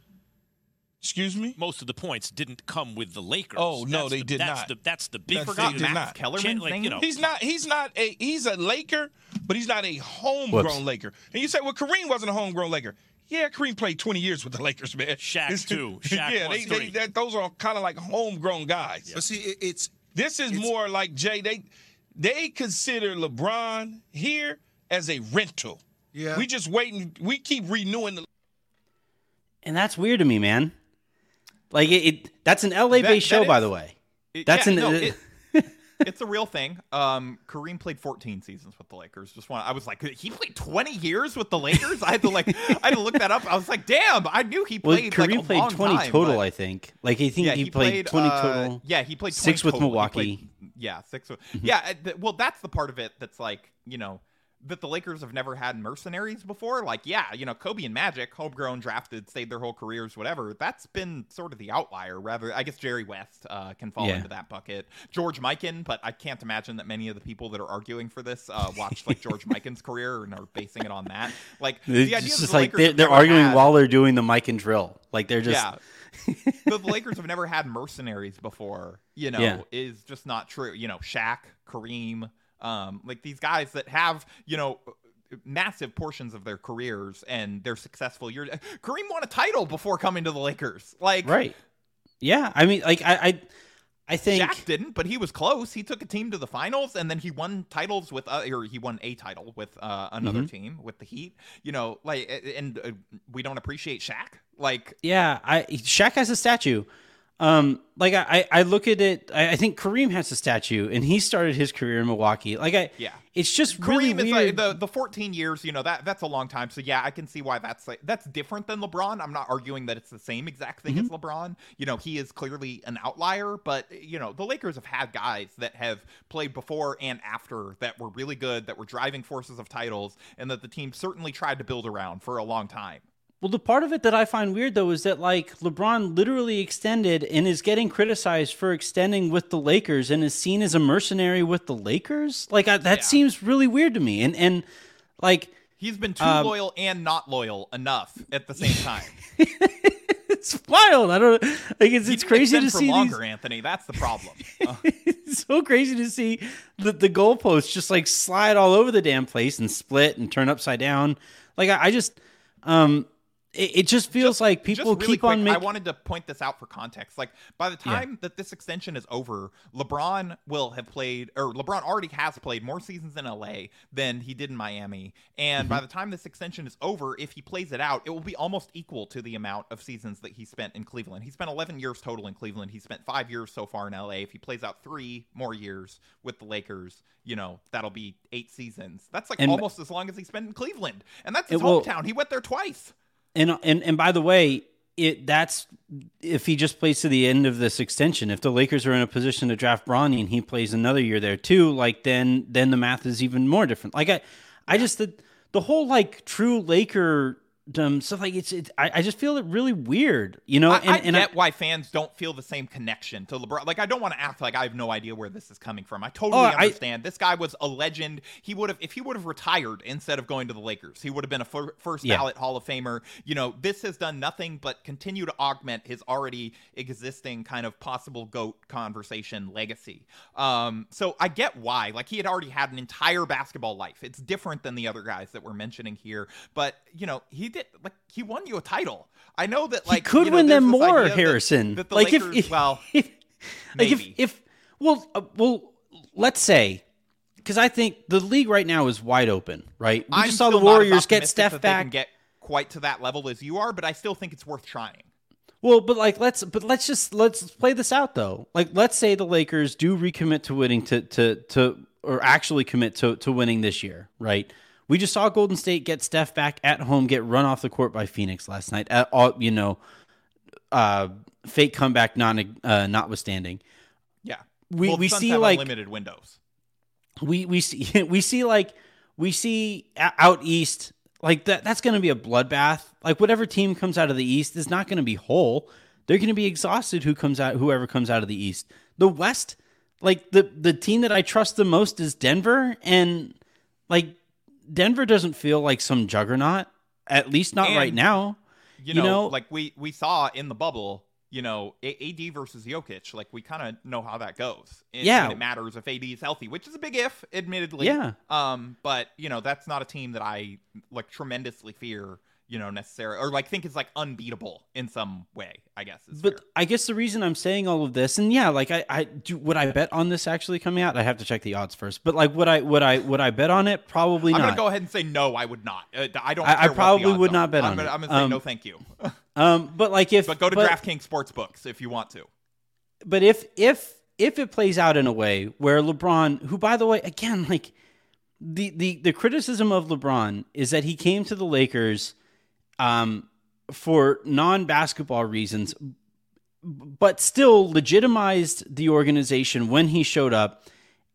Excuse me? Most of the points didn't come with the Lakers. Oh, no, That's they the- did that's not. The, that's the big That's- Forgot they did Max not. Kellerman's like, name. you know, He's not. He's not a. He's a Laker, but he's not a homegrown Whoops. Laker. And you say, well, Kareem wasn't a homegrown Laker. Yeah, Kareem played 20 years with the Lakers, man. Shaq, too. Shaq yeah, they, they, three. that, those are kind of like homegrown guys. But see, it, it's This is more like Jay. They they consider LeBron here as a rental. Yeah. We just waiting. We keep renewing the. And that's weird to me, man. Like it, it that's an LA based That- show, that by the way. It- That's yeah, an- no, it- it's a real thing. Um, Kareem played 14 seasons with the Lakers. Just want I was like, he played 20 years with the Lakers. I had to like, I had to look that up. I was like, damn, I knew he Well, played. Kareem like, a played long twenty time, total, but- I think. Like I think yeah, he, played, twenty uh, total. Yeah, he played 20 Six with total. He Milwaukee. played- yeah, six. With, yeah, uh, th- well, that's the part of it that's like, you know, that the Lakers have never had mercenaries before. Like, yeah, you know, Kobe and Magic, homegrown, drafted, stayed their whole careers, whatever. That's been sort of the outlier. Rather, I guess Jerry West uh, can fall Yeah. into that bucket. George Mikan, but I can't imagine that many of the people that are arguing for this uh, watched like George Mikan's career and are basing it on that. Like, the It's idea just the like Lakers they're, they're arguing had- while they're doing the Mikan drill. Like they're just Yeah. the Lakers have never had mercenaries before, you know, Yeah. is just not true. You know, Shaq, Kareem, um, like these guys that have, you know, massive portions of their careers and their successful years. Kareem won a title before coming to the Lakers. Like, Right. Yeah. I mean, like I, I, I think Shaq didn't, but he was close. He took a team to the finals, and then he won titles with, uh, or he won a title with uh, another Mm-hmm. team with the Heat. You know, like, and uh, we don't appreciate Shaq. Like, Yeah, I Shaq has a statue. Um, like I, I look at it. I, I think Kareem has a statue, and he started his career in Milwaukee. Like I, Yeah. it's just really Kareem is weird. like the the 14 years, you know, that that's a long time. So yeah, I can see why that's like that's different than LeBron. I'm not arguing that it's the same exact thing Mm-hmm. as LeBron. You know, he is clearly an outlier, but you know, the Lakers have had guys that have played before and after that were really good, that were driving forces of titles, and that the team certainly tried to build around for a long time. Well, the part of it that I find weird though is that like LeBron literally extended and is getting criticized for extending with the Lakers and is seen as a mercenary with the Lakers. Like I, that Yeah. seems really weird to me. And and like He's been too Um, loyal and not loyal enough at the same time. it's wild. I don't like it's, it's crazy to see longer, these. Anthony. That's the problem. Uh, It's so crazy to see the the goalposts just like slide all over the damn place and split and turn upside down. Like I, I just um it, just feels like people really keep quick, on I wanted to point this out for context. Like by the time that this extension is over, LeBron will have played, or LeBron already has played more seasons in LA than he did in Miami. And Mm-hmm. by the time this extension is over, if he plays it out, it will be almost equal to the amount of seasons that he spent in Cleveland. He spent 11 years total in Cleveland. He spent five years so far in LA. If he plays out three more years with the Lakers, you know that'll be eight seasons. That's like And- almost as long as he spent in Cleveland, and that's his It will- hometown. He went there twice. And and and by the way, it that's if he just plays to the end of this extension. If the Lakers are in a position to draft Bronny and he plays another year there too, like then then the math is even more different. Like I, I just the the whole like true Laker stuff like it's it, I, I just feel it really weird, you know. I, and I and get why fans don't feel the same connection to LeBron. Like, I don't want to act like I have no idea where this is coming from. I totally Oh, I- understand. this guy was a legend. He would have, if he would have retired instead of going to the Lakers, he would have been a fir- first Yeah. ballot Hall of Famer. You know, this has done nothing but continue to augment his already existing kind of possible goat conversation legacy. Um, so I get why. Like, he had already had an entire basketball life. It's different than the other guys that we're mentioning here, but you know, he did like he won you a title. I know that like he could you know, win them more, idea that- Harrison. That, the like Lakers, if, if well, if, like if if well uh, well let's say because I think the league right now is wide open, right? We I'm just saw the still not as Warriors get Steph back. can get quite to that level as you are, but I still think it's worth trying. Well, but like let's but let's just let's play this out though. Like let's say the Lakers do recommit to winning to to to or actually commit to to winning this year, right? We just saw Golden State get Steph back at home, get run off the court by Phoenix last night. At all, you know, uh, fake comeback not uh, notwithstanding. Yeah, We- well, we see, like- limited windows. we we see we see like we see out east like that that's going to be a bloodbath like whatever team comes out of the east is not going to be whole they're going to be exhausted who comes out whoever comes out of the east the west like the the team that i trust the most is denver and like denver doesn't feel like some juggernaut at least not right now You You know, know- like we we saw in the bubble. You know, AD versus Jokic. Like we kind of know how that goes. And- Yeah. and it matters if AD is healthy, which is a big if, admittedly. Yeah. Um, but you know, that's not a team that I like tremendously fear. You know, necessarily, or like think is like unbeatable in some way. I guess. Is But fair. I guess the reason I'm saying all of this, and yeah, like I, I do, would I bet on this actually coming out? I have to check the odds first. But like, would I, would I, would I bet on it? Probably not. I'm gonna go ahead and say no. I would not. Uh, I don't. I- I probably would are. not bet I'm on gonna, it. I'm gonna say Um, no, thank you. Um, but like if, but go to but, DraftKings Sportsbooks if you want to. But if if if it plays out in a way where LeBron, who by the way, again, like the the the criticism of LeBron is that he came to the Lakers, um, for non basketball reasons, but still legitimized the organization when he showed up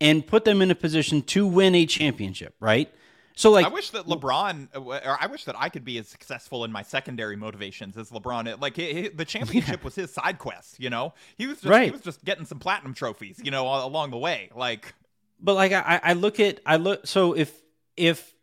and put them in a position to win a championship, right? So like I wish that LeBron, or I wish that I could be as successful in my secondary motivations as LeBron. Like he- he- the championship was his side quest, you know. He was just, he was just getting some platinum trophies, you know, all, along the way. Like but like I, I look at I look so if if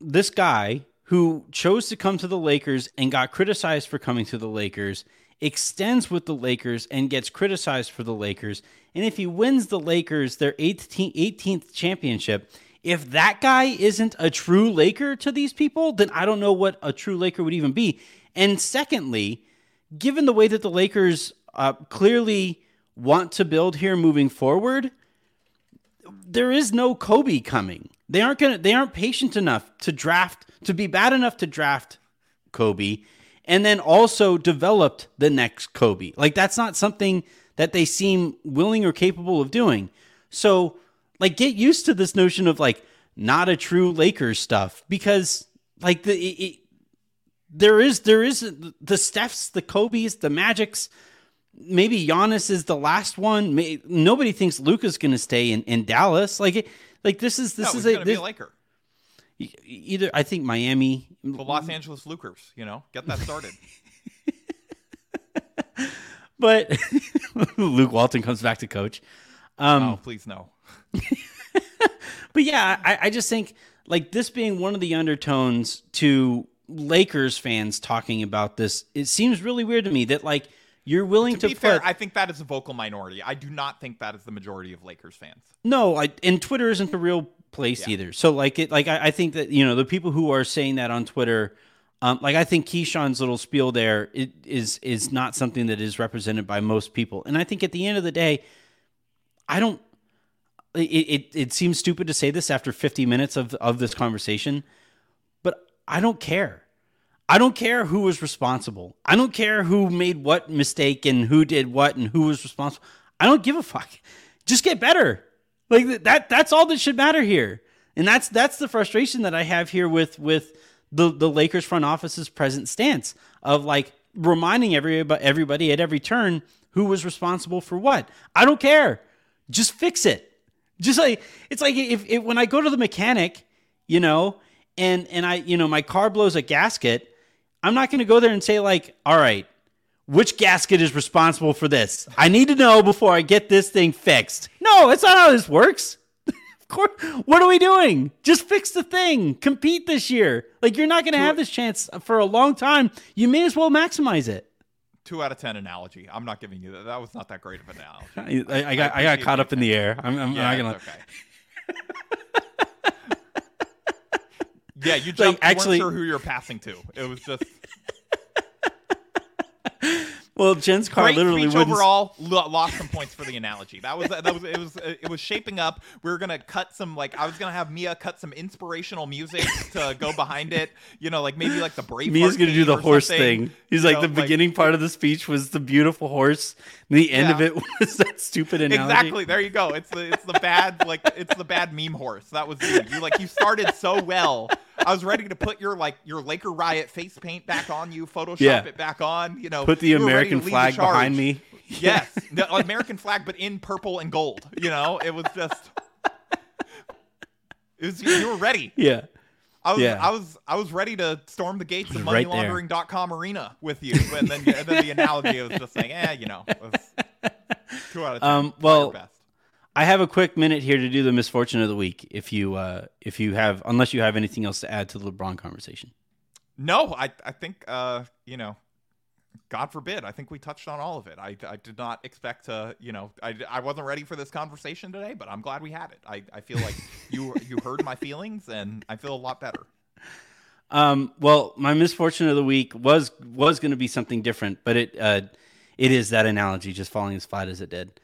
this guy who chose to come to the Lakers and got criticized for coming to the Lakers extends with the Lakers and gets criticized for the Lakers, and if he wins the Lakers their 18th, 18th championship, if that guy isn't a true Laker to these people, then I don't know what a true Laker would even be. And secondly, given the way that the Lakers uh, clearly want to build here moving forward, there is no Kobe coming. They aren't gonna. They aren't patient enough to draft to be bad enough to draft Kobe, and then also developed the next Kobe. Like that's not something that they seem willing or capable of doing. So, like, get used to this notion of like not a true Lakers stuff because like the it, it, there is there is the Stephs, the Kobe's, the Magics. Maybe Giannis is the last one. Nobody thinks Luka's going to stay in, in Dallas. Like, it- like this is this no, is a, this, a Laker. either. I think Miami. The Los Angeles Lucers, you know, get that started. But Luke Walton comes back to coach. Um, oh, please no. But yeah, I, I just think like this being one of the undertones to Lakers fans talking about this, it seems really weird to me that like you're willing To to, be put fair, I think that is a vocal minority. I do not think that is the majority of Lakers fans. no, I, and Twitter isn't the real place either. So like it, like I, I think that you know the people who are saying that on Twitter, um, like I think Keyshawn's little spiel there it is is not something that is represented by most people, and I think at the end of the day, I don't. It, it, it seems stupid to say this after 50 minutes of, of this conversation, but I don't care. I don't care who was responsible. I don't care who made what mistake and who did what and who was responsible. I don't give a fuck. Just get better. Like that that's all that should matter here. And that's that's the frustration that I have here with with the the Lakers front office's present stance of like reminding everybody everybody at every turn who was responsible for what. I don't care. Just fix it. Just like it's like if, if when I go to the mechanic, you know, and and I you know my car blows a gasket, I'm not going to go there and say like, all right, which gasket is responsible for this? I need to know before I get this thing fixed. No, that's not how this works. of course, what are we doing? Just fix the thing. Compete this year. Like you're not going to have this chance for a long time. You may as well maximize it. Two out of ten analogy. I'm not giving you that. That was not that great of an analogy. I, I, I got I got caught up in the air. I'm, I'm Yeah, not gonna. okay. yeah, you jumped. actually- you weren't sure who you're passing to. It was just Well, Jen's car great literally speech wouldn't. overall. Lost some points for the analogy. That was that was it was it was shaping up. We were gonna cut some like I was gonna have Mia cut some inspirational music to go behind it. You know, like maybe like the brave. Mia's gonna do the horse thing. He's like know, the beginning part of the speech was the beautiful horse, and the end of it was that stupid analogy. Exactly. There you go. It's the it's the bad like it's the bad meme horse. That was you. You like you started so well. I was ready to put your like your Laker riot face paint back on you, Photoshop Yeah. it back on. You know, Put the you were ready to American lead the flag behind me. Yes, the American flag, but in purple and gold. You know, it was just. It was you were ready. Yeah. I was Yeah. I was I was ready to storm the gates of right moneylaundering.com arena with you, and then and then the analogy was just saying, eh, you know, it was two out of ten. Um, well, best. I have a quick minute here to do the misfortune of the week. If you uh, if you have, unless you have anything else to add to the LeBron conversation. No, I I think uh you know, God forbid. I think we touched on all of it. I, I did not expect to you know I, I wasn't ready for this conversation today, but I'm glad we had it. I, I feel like you you heard my feelings and I feel a lot better. Um, well, my misfortune of the week was was going to be something different, but it uh, it is that analogy just falling as flat as it did.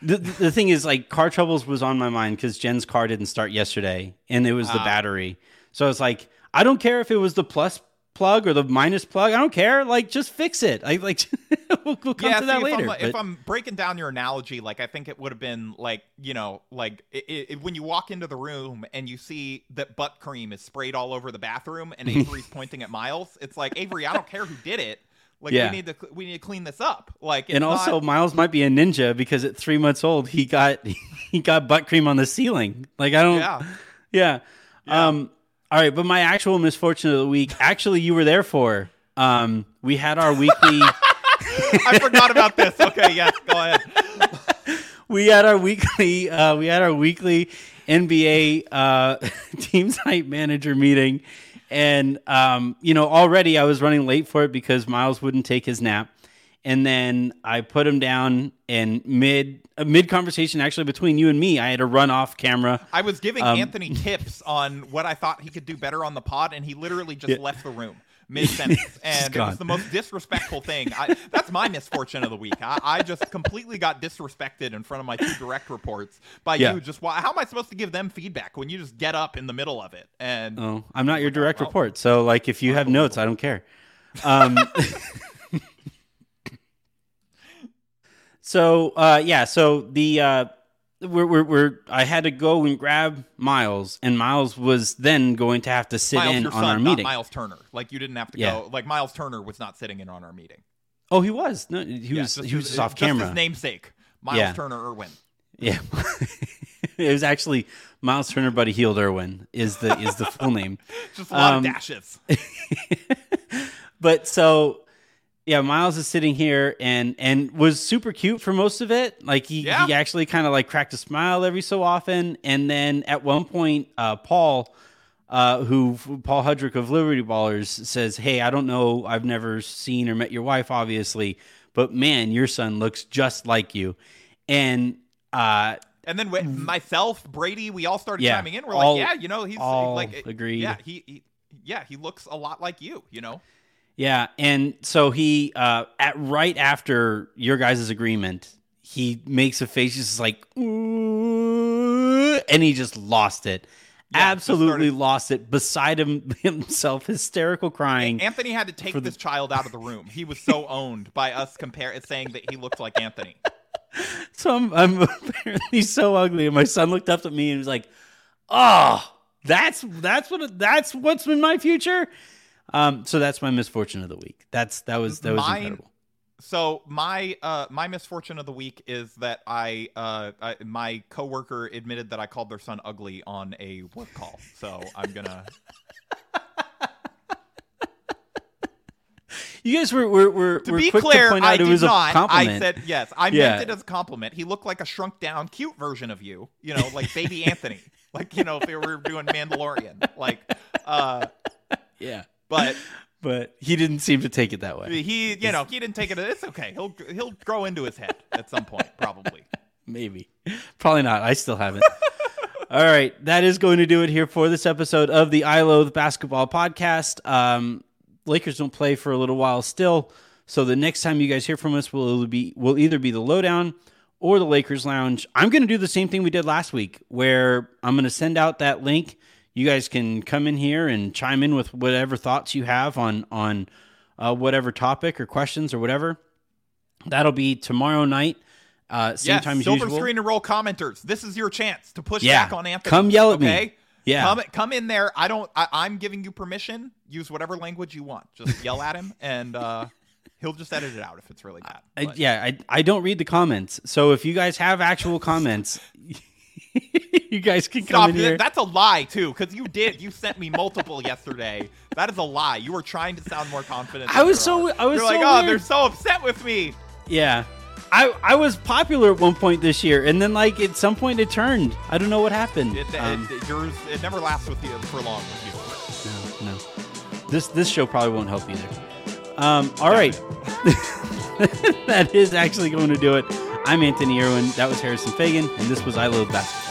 The, the thing is, like, car troubles was on my mind because Jen's car didn't start yesterday, and it was the ah. battery. So it's like, I don't care if it was the plus plug or the minus plug. I don't care. Like, just fix it. I like. we'll, we'll come yeah, to that see, later. If I'm, if but- I'm breaking down your analogy, like I think it would have been like you know, like when you walk into the room and you see that butt cream is sprayed all over the bathroom, and Avery's pointing at Miles. It's like Avery, I don't care who did it. Like Yeah. we need to we need to clean this up. Like it's and not- also, Miles might be a ninja because at three months old, he got he got butt cream on the ceiling. Like I don't. yeah. Yeah. Um, all right, but my actual misfortune of the week, actually, you were there for. Um, we had our weekly. I forgot about this. Okay, yes, go ahead. we had our weekly. Uh, we had our weekly NBA uh, team site manager meeting, and um, you know, already I was running late for it because Miles wouldn't take his nap, and then I put him down and mid uh, mid conversation actually between you and me, I had to run off camera. I was giving Um, Anthony tips on what I thought he could do better on the pod, and he literally just left the room mid sentence, and it was the most disrespectful thing. I, that's my misfortune of the week. I, I just completely got disrespected in front of my two direct reports by Yeah. you. Just why? How am I supposed to give them feedback when you just get up in the middle of it? And Oh, I'm not your direct well. report, so like if you have notes, I don't care. Um, so uh, yeah, so the uh, we're, we're, we're I had to go and grab Miles, and Miles was then going to have to sit Miles, in your on son, our meeting. Miles Turner. Like you didn't have to Yeah. go. Like Miles Turner was not sitting in on our meeting. Oh, he was. No, he Yeah, was. just he was just off just camera. His namesake, Miles Yeah. Turner Irwin. Yeah, it was actually Miles Turner, Buddy Hield Irwin is the is the full name. Just a lot Um, of dashes. but so yeah miles is sitting here and and was super cute for most of it like he, Yeah. he actually kind of like cracked a smile every so often and then at one point uh paul uh, who Paul Hudrick of Liberty Ballers says, "Hey, I don't know, I've never seen or met your wife, obviously, but man, your son looks just like you." And uh, And then with myself, Brady, we all started Yeah, chiming in. We're all- like, yeah, you know, he's all like, agreed. Yeah, he, he, yeah, he looks a lot like you. You know, Yeah, and so he uh at right after your guys' agreement, he makes a face just like and he just lost it. Yeah, Absolutely lost it beside him himself hysterical crying. Anthony had to take For the- this child out of the room. He was so owned by us compare saying that he looked like Anthony. So I'm, I'm apparently so ugly and my son looked up at me and was like, "Oh, that's that's what that's what's in my future." Um so that's my misfortune of the week. That's that was that was Mine- incredible. So my uh my misfortune of the week is that I uh I, my coworker admitted that I called their son ugly on a work call. So I'm gonna You guys were were were, to were be quick clear, to I did was not. I said yes. I Yeah. meant it as a compliment. He looked like a shrunk down, cute version of you. You know, like baby Anthony. Like you know, if they were doing Mandalorian. Like, uh, yeah. But But he didn't seem to take it that way. he, you know, he didn't take it. It's okay. He'll he'll grow into his head at some point, probably. Maybe. Probably not. I still haven't. All right. That is going to do it here for this episode of the I Loathe Basketball Podcast. Um, Lakers don't play for a little while still. So the next time you guys hear from us will be will either be the lowdown or the Lakers Lounge. I'm going to do the same thing we did last week, where I'm going to send out that link. You guys can come in here and chime in with whatever thoughts you have on on uh, whatever topic or questions or whatever. That'll be tomorrow night, uh, same Yes, time as silver usual. screen and roll commenters. This is your chance to push Yeah. back on Anthony. Come yell at me. Yeah. Come come in there. I don't. I, I'm giving you permission. Use whatever language you want. Just yell at him, and uh, he'll just edit it out if it's really bad. I, But- yeah, I, I don't read the comments. So if you guys have actual comments, you guys can come Stop. in here. That's a lie too, because you did. You sent me multiple yesterday. That is a lie. You were trying to sound more confident. I was so- are. I was You're so like, oh, they're so upset with me. yeah. I, I was popular at one point this year, and then like at some point it turned. I don't know what happened. It, it- Um, it- yours. It never lasts with you for long with you. no, no. This this show probably won't help either. Um, all right, that is actually going to do it. I'm Anthony Irwin. That was Harrison Faigen, and this was I Love Basketball.